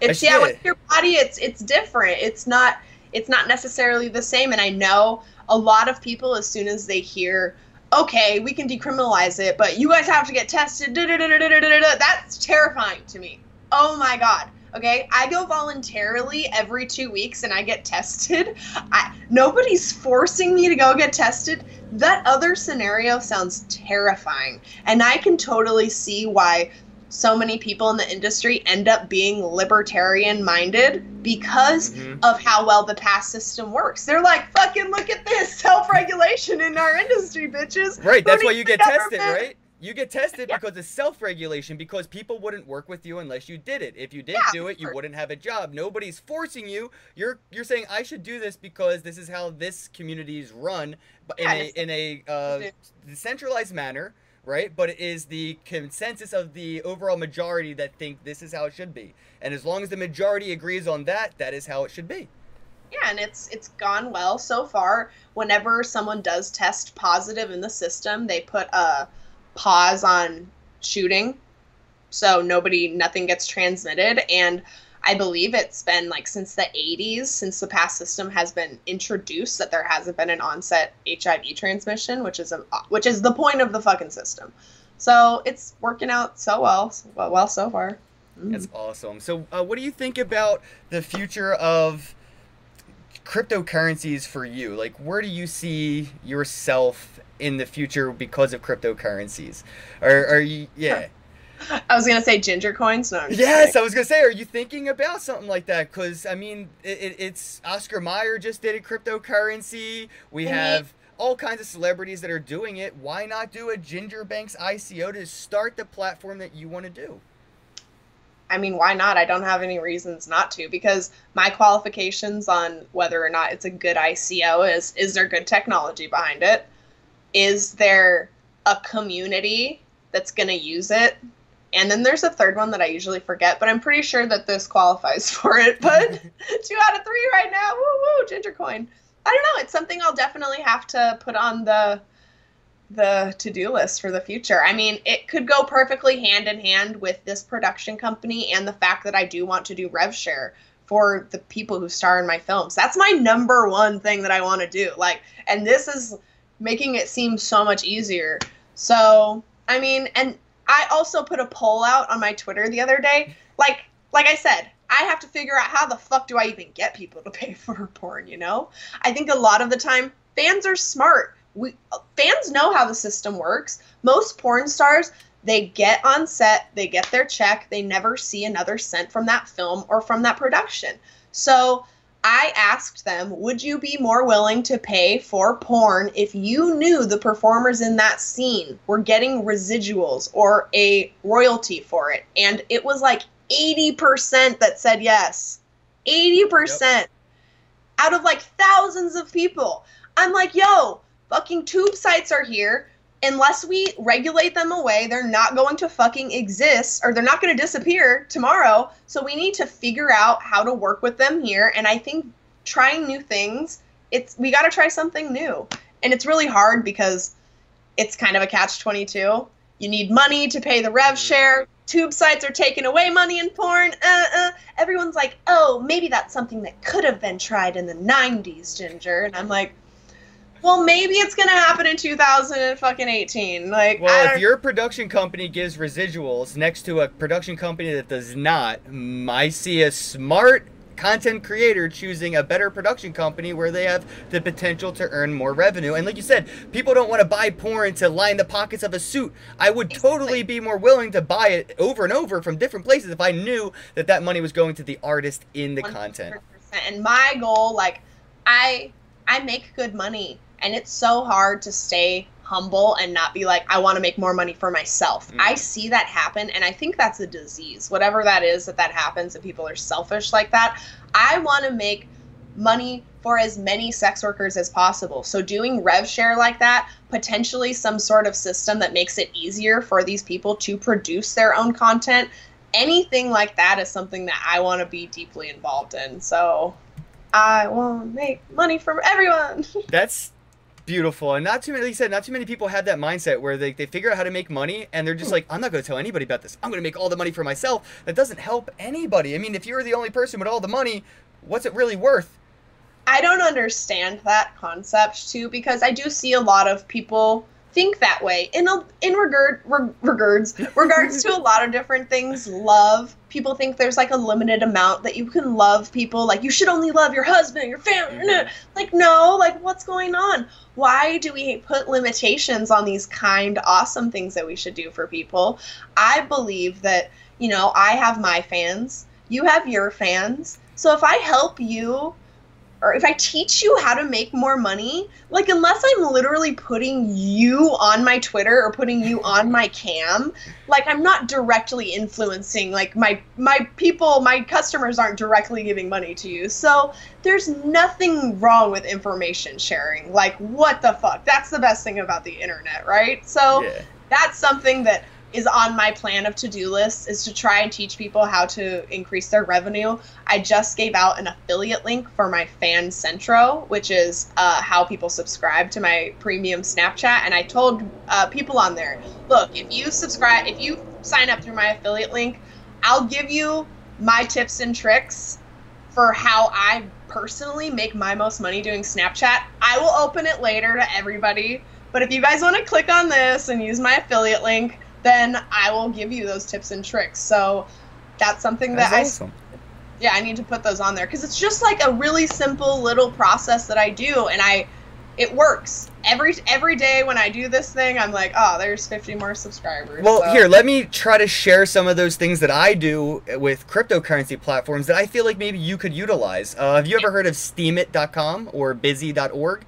It's yeah, with your body, it's it's different. It's not it's not necessarily the same. And I know a lot of people, as soon as they hear, okay, we can decriminalize it, but you guys have to get tested, that's terrifying to me. Oh my God. Okay, I go voluntarily every two weeks and I get tested. I, nobody's forcing me to go get tested. That other scenario sounds terrifying. And I can totally see why so many people in the industry end up being libertarian minded because mm-hmm. of how well the pass system works. They're like, fucking look at this self regulation in our industry, bitches. Right, that's why you get tested, right? You get tested yeah. because of self regulation, because people wouldn't work with you unless you did it. If you didn't yeah, do it, you wouldn't have a job. Nobody's forcing you. You're you're saying I should do this because this is how this community is run in yeah, a in a uh, decentralized manner right? But it is the consensus of the overall majority that think this is how it should be. And as long as the majority agrees on that, that is how it should be. Yeah, and it's it's gone well so far. Whenever someone does test positive in the system, they put a pause on shooting. So nobody nothing gets transmitted and I believe it's been like since the 80s, since the pass system has been introduced, that there hasn't been an onset HIV transmission, which is a which is the point of the fucking system. So it's working out so well, well so far. Mm. That's awesome. So, uh, what do you think about the future of cryptocurrencies for you? Like, where do you see yourself in the future because of cryptocurrencies? Are, are you, yeah. I was gonna say ginger coins. No. yes, I was gonna say. Are you thinking about something like that? Because I mean, it, it, it's Oscar Mayer just did a cryptocurrency. We have all kinds of celebrities that are doing it. Why not do a Ginger Banks ICO to start the platform that you want to do? I mean, why not? I don't have any reasons not to because my qualifications on whether or not it's a good ICO is is there good technology behind it? Is there a community that's going to use it and then there's a third one that I usually forget, but I'm pretty sure that this qualifies for it. But two out of three right now. Woo woo, ginger coin. I don't know. It's something I'll definitely have to put on the the to-do list for the future. I mean, it could go perfectly hand in hand with this production company and the fact that I do want to do rev share for the people who star in my films. That's my number one thing that I want to do. Like, and this is making it seem so much easier. So, I mean, and I also put a poll out on my Twitter the other day. Like like I said, I have to figure out how the fuck do I even get people to pay for porn, you know? I think a lot of the time fans are smart. We fans know how the system works. Most porn stars, they get on set, they get their check, they never see another cent from that film or from that production. So I asked them, would you be more willing to pay for porn if you knew the performers in that scene were getting residuals or a royalty for it? And it was like 80% that said yes. 80%. Yep. out of like thousands of people. I'm like, yo, fucking tube sites are here. Unless we regulate them away, they're not going to fucking exist or they're not going to disappear tomorrow. So we need to figure out how to work with them here. And I think trying new things, it's we got to try something new. And it's really hard because it's kind of a catch 22. You need money to pay the rev share. Tube sites are taking away money in porn. Uh, uh. Everyone's like, oh, maybe that's something that could have been tried in the 90s, Ginger. And I'm like, well, maybe it's gonna happen in 2018. Like, well, if your production company gives residuals next to a production company that does not, I see a smart content creator choosing a better production company where they have the potential to earn more revenue. And like you said, people don't want to buy porn to line the pockets of a suit. I would totally be more willing to buy it over and over from different places if I knew that that money was going to the artist in the 100%. content. And my goal, like, I I make good money and it's so hard to stay humble and not be like i want to make more money for myself mm. i see that happen and i think that's a disease whatever that is that that happens and people are selfish like that i want to make money for as many sex workers as possible so doing rev share like that potentially some sort of system that makes it easier for these people to produce their own content anything like that is something that i want to be deeply involved in so I want to make money from everyone. That's beautiful. And not too many like said not too many people have that mindset where they, they figure out how to make money and they're just hmm. like i'm not going to tell anybody about this. I'm going to make all the money for myself. That doesn't help anybody. I mean if you're the only person with all the money what's it really worth? I don't understand that concept too because i do see a lot of people think that way. In a, in regard regards regards to a lot of different things love. People think there's like a limited amount that you can love people. Like you should only love your husband your family mm-hmm. like no like what's going on? Why do we put limitations on these kind awesome things that we should do for people? I believe that you know i have my fans. You have your fans. So if i help you or if I teach you how to make more money, like unless I'm literally putting you on my Twitter or putting you on my cam, like I'm not directly influencing like my my people, my customers aren't directly giving money to you. So there's nothing wrong with information sharing. Like what the fuck? That's the best thing about the internet, right? So yeah. that's something that is on my plan of to-do list is to try and teach people how to increase their revenue. I just gave out an affiliate link for my FanCentro, which is uh, how people subscribe to my premium Snapchat. And I told uh, people on there, look, if you subscribe, if you sign up through my affiliate link, I'll give you my tips and tricks for how I personally make my most money doing Snapchat. I will open it later to everybody. But if you guys want to click on this and use my affiliate link, then I will give you those tips and tricks. So that's something that that's I awesome. yeah, I need to put those on there because it's just like a really simple little process that I do and I it works. Every every day when I do this thing, I'm like, oh, there's 50 more subscribers. Well, so. here, let me try to share some of those things that I do with cryptocurrency platforms that I feel like maybe you could utilize. Uh, have you ever heard of Steemit.com or Busy.org?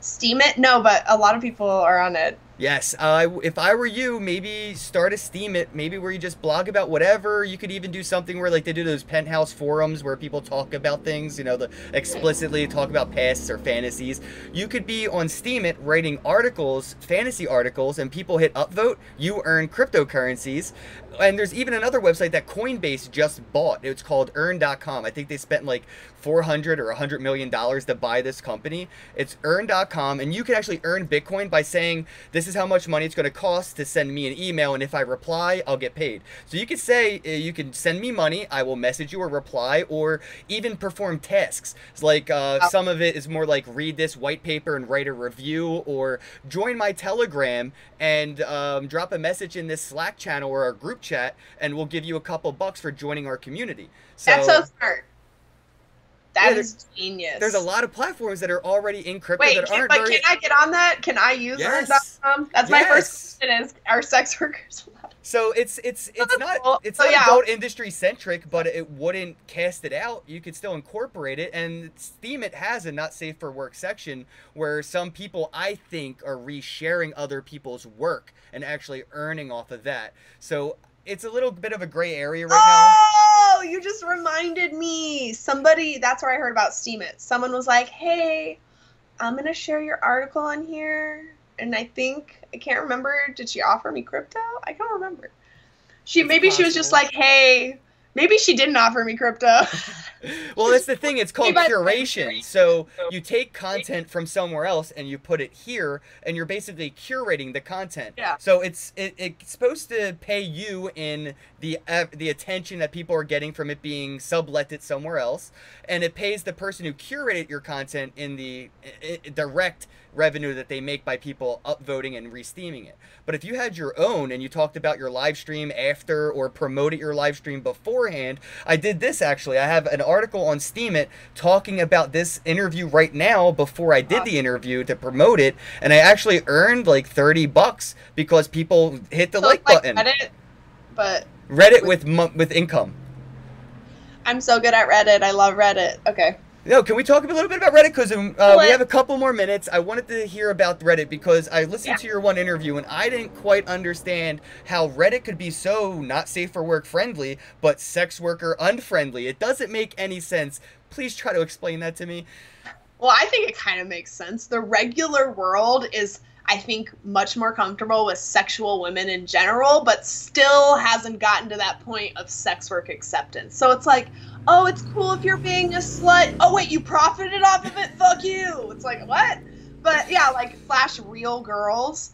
Steemit? No, but a lot of people are on it. Yes, uh, if I were you, maybe start a Steemit, maybe where you just blog about whatever. You could even do something where like they do those penthouse forums where people talk about things, you know, the explicitly talk about pasts or fantasies. You could be on Steemit writing articles, fantasy articles, and people hit upvote. You earn cryptocurrencies, and there's even another website that Coinbase just bought. It's called Earn.com. I think they spent like 400 or 100 million dollars to buy this company. It's Earn.com, and you can actually earn Bitcoin by saying this is how much money it's going to cost to send me an email, and if I reply, I'll get paid. So you can say uh, you can send me money, I will message you or reply, or even perform tasks. It's like uh, oh. some of it is more like read this white paper and write a review, or join my Telegram and um, drop a message in this Slack channel or our group chat, and we'll give you a couple bucks for joining our community. So, That's so smart. That yeah, is genius. There's a lot of platforms that are already in crypto Wait, that can, aren't but very... can I get on that? Can I use yes. That's yes. my first question is are sex workers so it's it's it's oh, not cool. it's so, not yeah. adult industry centric, but it wouldn't cast it out. You could still incorporate it, and Steemit has a not safe for work section where some people I think are resharing other people's work and actually earning off of that. So it's a little bit of a gray area right now. Oh, you just reminded me. Somebody, that's where I heard about Steemit. Someone was like, hey, I'm going to share your article on here. And I think, I can't remember, did she offer me crypto? I can't remember. She, maybe she was just like, hey, maybe she didn't offer me crypto. well, that's the thing. It's called curation. So you take content from somewhere else and you put it here, and you're basically curating the content. Yeah. So it's it, it's supposed to pay you in the uh, the attention that people are getting from it being subletted somewhere else, and it pays the person who curated your content in the i i direct revenue that they make by people upvoting and re-steeming it. But if you had your own and you talked about your live stream after or promoted your live stream beforehand, I did this actually. I have an article on Steemit talking about this interview right now before I did the interview to promote it, and I actually earned like 30 bucks because people hit the So like button. Reddit, but Reddit with with income. I'm so good at Reddit. I love Reddit. Okay. No, can we talk a little bit about Reddit? Because um, uh, we have a couple more minutes. I wanted to hear about Reddit because I listened Yeah. to your one interview and I didn't quite understand how Reddit could be so not safe for work friendly, but sex worker unfriendly. It doesn't make any sense. Please try to explain that to me. Well, I think it kind of makes sense. The regular world is, I think, much more comfortable with sexual women in general, but still hasn't gotten to that point of sex work acceptance. So it's like, oh, it's cool if you're being a slut. Oh, wait, you profited off of it? Fuck you. It's like, what? But yeah, like Flash Real Girls,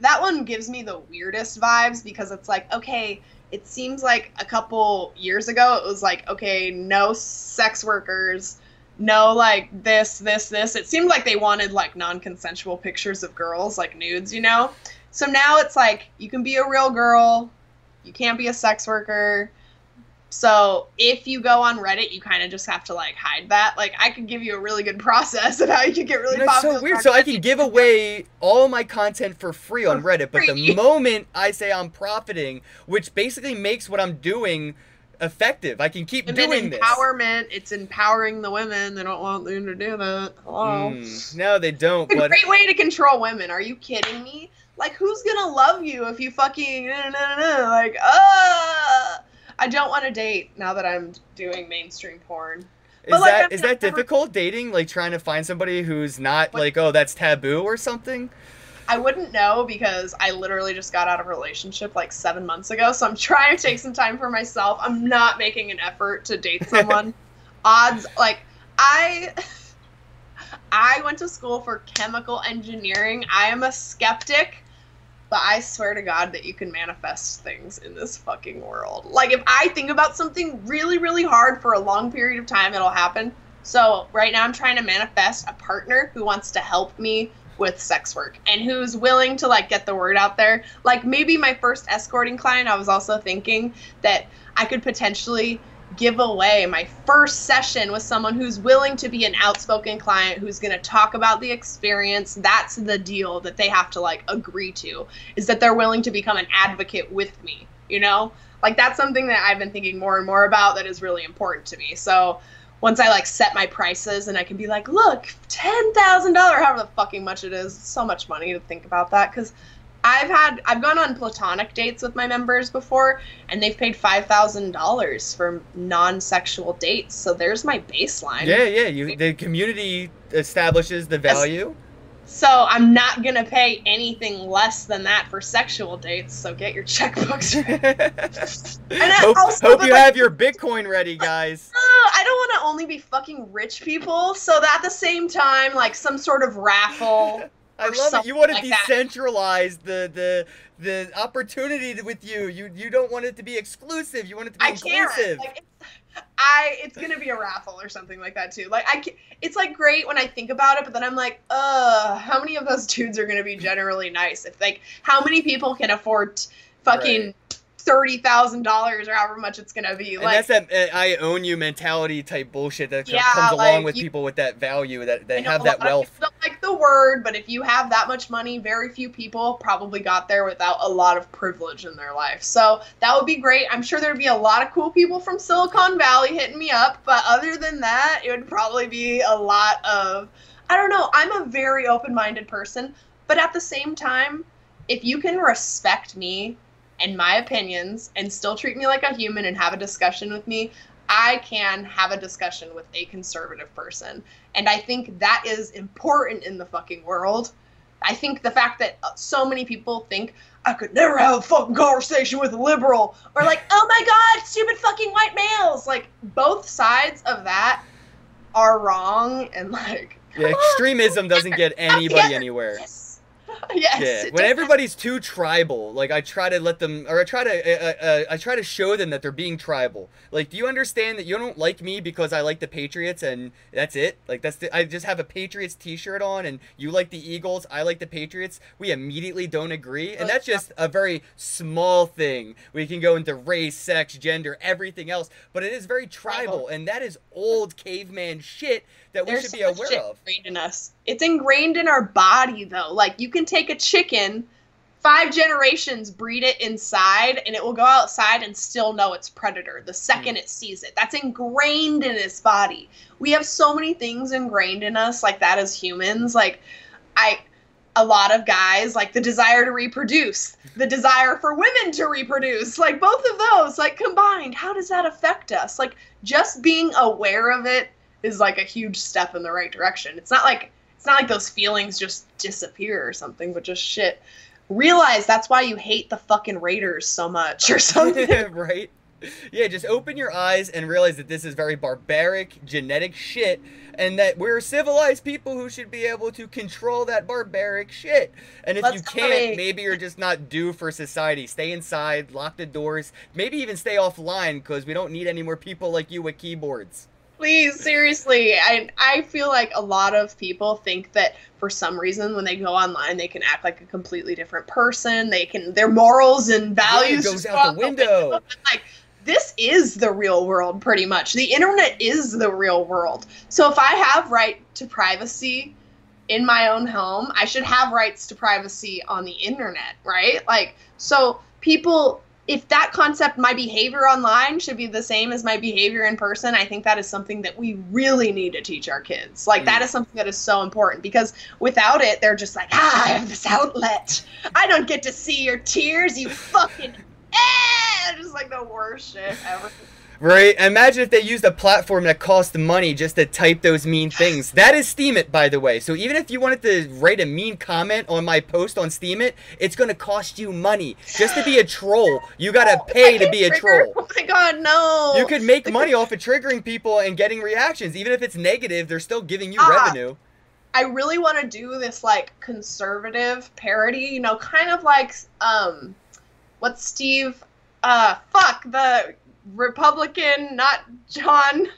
that one gives me the weirdest vibes because it's like, okay, it seems like a couple years ago it was like, okay, no sex workers no like this this this it seemed like they wanted like non-consensual pictures of girls like nudes you know so now it's like you can be a real girl you can't be a sex worker so if you go on reddit you kind of just have to like hide that like i could give you a really good process of how you can get really That's popular so weird. So I can give away all my content for free on Reddit, but the moment I say I'm profiting, which basically makes what I'm doing effective, I can keep women doing this. empowerment it's empowering the women they don't want them to do that hello Mm, no, they don't. It's a But great way to control women. Are you kidding me? Like, who's gonna love you if you fucking like, uh I don't want to date now that I'm doing mainstream porn. Is But, like, that is that never- difficult dating? Like trying to find somebody who's not What- like, oh, that's taboo or something? I wouldn't know because I literally just got out of a relationship like seven months ago, so I'm trying to take some time for myself. I'm not making an effort to date someone. Odds like I I went to school for chemical engineering. I am a skeptic, but I swear to God that you can manifest things in this fucking world. Like if I think about something really, really hard for a long period of time, it'll happen. So right now I'm trying to manifest a partner who wants to help me with sex work and who's willing to like get the word out there. Like maybe my first escorting client, I was also thinking that I could potentially give away my first session with someone who's willing to be an outspoken client who's going to talk about the experience. That's the deal that they have to like agree to is that they're willing to become an advocate with me, you know? Like that's something that I've been thinking more and more about that is really important to me. So once I like set my prices and I can be like, look, ten thousand dollar, however the fucking much it is, so much money to think about that because I've had I've gone on platonic dates with my members before and they've paid five thousand dollars for non-sexual dates. So there's my baseline. Yeah, yeah. You the community establishes the value. So I'm not gonna pay anything less than that for sexual dates. So get your checkbooks. ready. I hope also hope you like- have your Bitcoin ready, guys. Uh, I don't want to only be fucking rich people. So that at the same time, like some sort of raffle. I love it. You want to like that. decentralize the the the opportunity with you. You you don't want it to be exclusive. You want it to be I inclusive. Like, it's, I it's gonna be a raffle or something like that too. Like I, it's like great when I think about it, but then I'm like, uh, how many of those dudes are gonna be generally nice? If like, how many people can afford fucking Right. Thirty thousand dollars or however much it's gonna be? and like, that's that uh, I own you mentality type bullshit that Yeah, comes along like, with you- people with that value that know have that wealth. like the word, but if you have that much money, very few people probably got there without a lot of privilege in their life. So that would be great. I'm sure there'd be a lot of cool people from Silicon Valley hitting me up, but other than that, it would probably be a lot of I don't know. I'm a very open-minded person, but at the same time, if you can respect me and my opinions and still treat me like a human and have a discussion with me, I can have a discussion with a conservative person. And I think that is important in the fucking world. I think the fact that uh, so many people think I could never have a fucking conversation with a liberal or like, oh my god, stupid fucking white males. Like both sides of that are wrong and like yeah, extremism doesn't get anybody anywhere. Yes. yes. Yeah. When everybody's too tribal, like I try to let them, or I try to, uh, uh, I try to show them that they're being tribal. Like, do you understand that you don't like me because I like the Patriots and that's it? Like that's the, I just have a Patriots T-shirt on, and you like the Eagles, I like the Patriots. We immediately don't agree, and that's just a very small thing. We can go into race, sex, gender, everything else, but it is very tribal, and that is old caveman shit that we There's should be much aware of. ingrained in us. It's ingrained in our body though. Like you can take a chicken, five generations breed it inside, and it will go outside and still know it's predator the second hmm. it sees it. That's ingrained in its body. We have so many things ingrained in us like that as humans. Like I a lot of guys like the desire to reproduce, the desire for women to reproduce, like both of those, like combined, how does that affect us? Like just being aware of it is like a huge step in the right direction. It's not like it's not like those feelings just disappear or something, but just shit. Realize that's why you hate the fucking Raiders so much or something. right? Yeah, just open your eyes and realize that this is very barbaric, genetic shit, and that we're civilized people who should be able to control that barbaric shit. And if Let's you can't, maybe you're just not due for society. Stay inside, lock the doors, maybe even stay offline because we don't need any more people like you with keyboards. Please, seriously. I I feel like a lot of people think that for some reason when they go online they can act like a completely different person. They can their morals and values goes out the window. Like this is the real world pretty much. The internet is the real world. So if I have right to privacy in my own home, I should have rights to privacy on the internet, right? Like so people if that concept my behavior online should be the same as my behavior in person i think that is something that we really need to teach our kids like that Mm. is something that is so important because without it they're just like ah i have this outlet i don't get to see your tears you fucking eh! just like the worst shit ever Right? Imagine if they used a platform that cost money just to type those mean things. That is Steemit, by the way. So even if you wanted to write a mean comment on my post on Steemit, it's going to cost you money. Just to be a troll, you got to pay to be a Trigger. troll. oh my god no You could make money off of triggering people and getting reactions. Even if it's negative, they're still giving you Ah. revenue. I really want to do this like conservative parody, you know, kind of like um what Steve uh fuck the Republican, not John.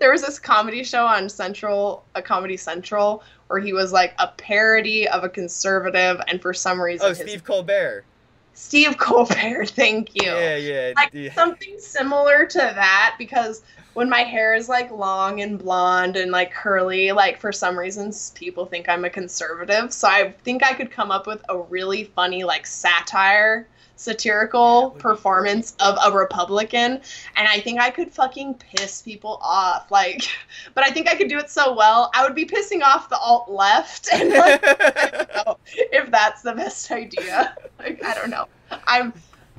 There was this comedy show on Central, a Comedy Central, where he was like a parody of a conservative, and for some reason, Oh, his- Steve Colbert. Steve Colbert. Thank you Yeah, yeah. like yeah. something similar to that because when my hair is like long and blonde and like curly like for some reasons people think i'm a conservative so i think i could come up with a really funny like satire satirical performance of a republican and i think i could fucking piss people off like but i think i could do it so well i would be pissing off the alt left and like know if that's the best idea. Like, I don't know. I'm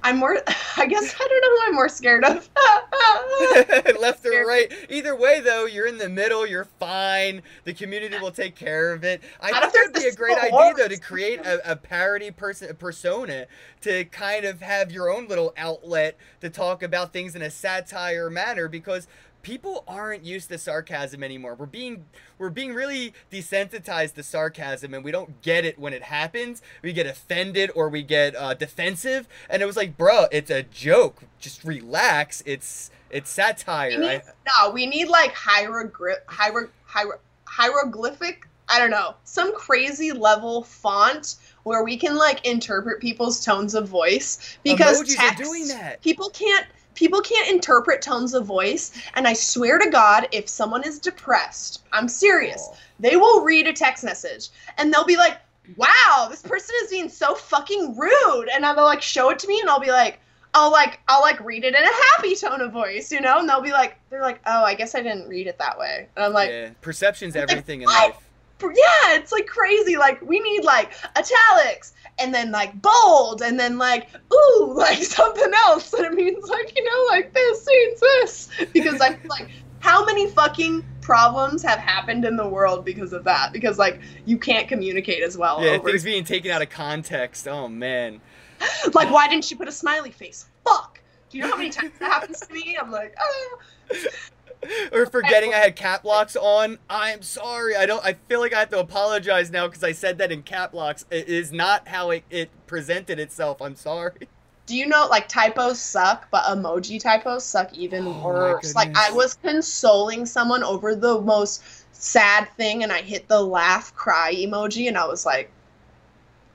I'm more I guess I don't know who I'm more scared of. Left or right. Either way, though, you're in the middle. You're fine. The community will take care of it. I What think that'd be a great idea, though, to create a, a parody person persona to kind of have your own little outlet to talk about things in a satire manner because people aren't used to sarcasm anymore. We're being we're being really desensitized to sarcasm, and we don't get it when it happens. We get offended or we get uh, defensive, and it was like, bro, it's a joke. Just relax. It's it's satire. we I, no, we need like hieroglyph hiero, hiero, hieroglyphic, I don't know, some crazy level font where we can like interpret people's tones of voice because text, are doing that. people can't people can't interpret tones of voice and i swear to god if someone is depressed i'm serious Oh. they will read a text message and they'll be like wow this person is being so fucking rude and they'll like show it to me and i'll be like i'll like i'll like read it in a happy tone of voice you know and they'll be like they're like oh i guess i didn't read it that way and i'm like yeah, perception's like, everything in life. yeah, it's like crazy. Like we need like italics and then like bold and then like ooh like something else that it means like you know like this means this because I feel like how many fucking problems have happened in the world because of that because like you can't communicate as well. Yeah, over- things being taken out of context. Oh man. like why didn't you put a smiley face? Fuck. Do you know how many times that happens to me? I'm like, oh. or forgetting I had cap locks on. I'm sorry. I don't. I feel like I have to apologize now because I said that in cap locks. It is not how it, it presented itself. I'm sorry. Do you know like typos suck, but emoji typos suck even Oh worse? Like I was consoling someone over the most sad thing and I hit the laugh cry emoji and I was like,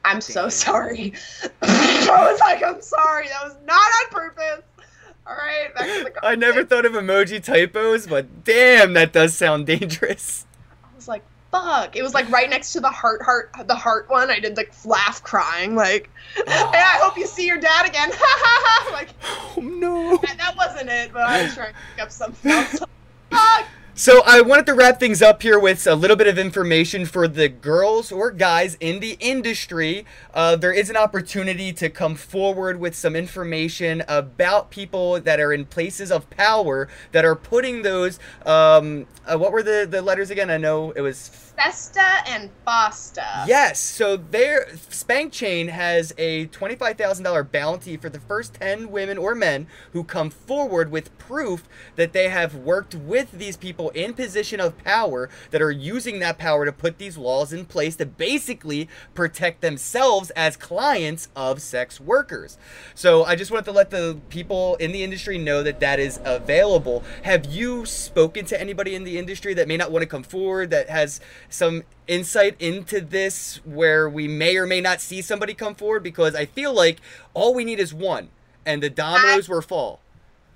I'm so sorry. I was like, I'm sorry. That was not on purpose. All right, back to the I never thought of emoji typos, but damn, that does sound dangerous. I was like, fuck. It was like right next to the heart, heart, the heart one. I did like laugh crying, like, hey, I hope you see your dad again. Ha ha ha like, Oh no. that, that wasn't it, but I was trying to pick up something else. Fuck. So I wanted to wrap things up here with a little bit of information for the girls or guys in the industry. Uh, there is an opportunity to come forward with some information about people that are in places of power that are putting those. Um, uh, what were the the letters again? I know it was Sesta and Fosta. Yes, so their SpankChain has a $25,000 bounty for the first 10 women or men who come forward with proof that they have worked with these people in position of power that are using that power to put these laws in place to basically protect themselves as clients of sex workers. So I just wanted to let the people in the industry know that that is available. Have you spoken to anybody in the industry that may not want to come forward that has some insight into this where we may or may not see somebody come forward because I feel like all we need is one and the dominoes will fall.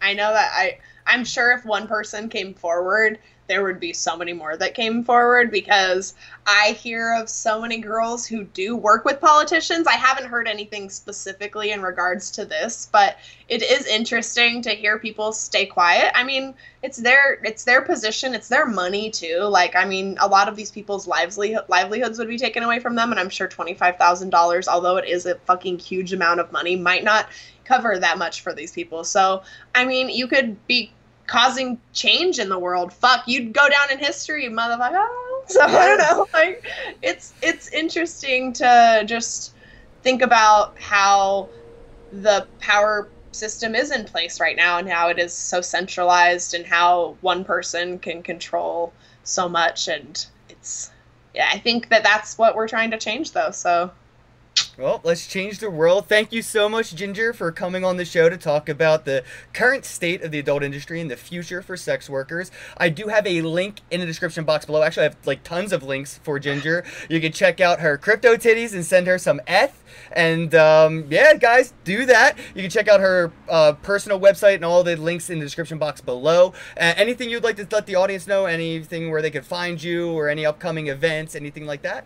I know that I I'm sure if one person came forward, there would be so many more that came forward because I hear of so many girls who do work with politicians. I haven't heard anything specifically in regards to this, but it is interesting to hear people stay quiet. I mean, it's their it's their position, it's their money too. Like I mean, a lot of these people's livelihood livelihoods would be taken away from them and I'm sure $25,000, although it is a fucking huge amount of money, might not cover that much for these people. So, I mean, you could be causing change in the world. Fuck, you'd go down in history, motherfucker. So I don't know. Like, it's it's interesting to just think about how the power system is in place right now and how it is so centralized and how one person can control so much and it's yeah i think that that's what we're trying to change though so Well, let's change the world. Thank you so much, Ginger, for coming on the show to talk about the current state of the adult industry and the future for sex workers. I do have a link in the description box below. Actually, I have like tons of links for Ginger. You can check out her CryptoTitties and send her some eth. And um, yeah, guys, do that. You can check out her uh, personal website and all the links in the description box below. Uh, anything you'd like to let the audience know? Anything where they could find you or any upcoming events? Anything like that?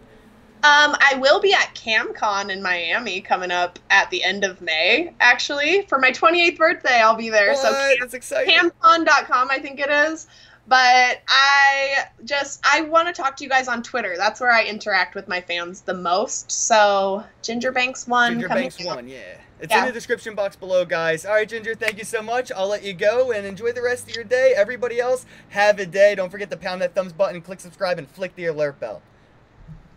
Um, I will be at CamCon in Miami coming up at the end of May, actually. For my 28th birthday, I'll be there. So What? That's exciting. camcon.com, I think it is. But I just, I want to talk to you guys on Twitter. That's where I interact with my fans the most. So, Ginger Banks 1. Ginger Banks out. one, yeah. It's in the description box below, guys. All right, Ginger, thank you so much. I'll let you go and enjoy the rest of your day. Everybody else, have a day. Don't forget to pound that thumbs button, click subscribe, and flick the alert bell.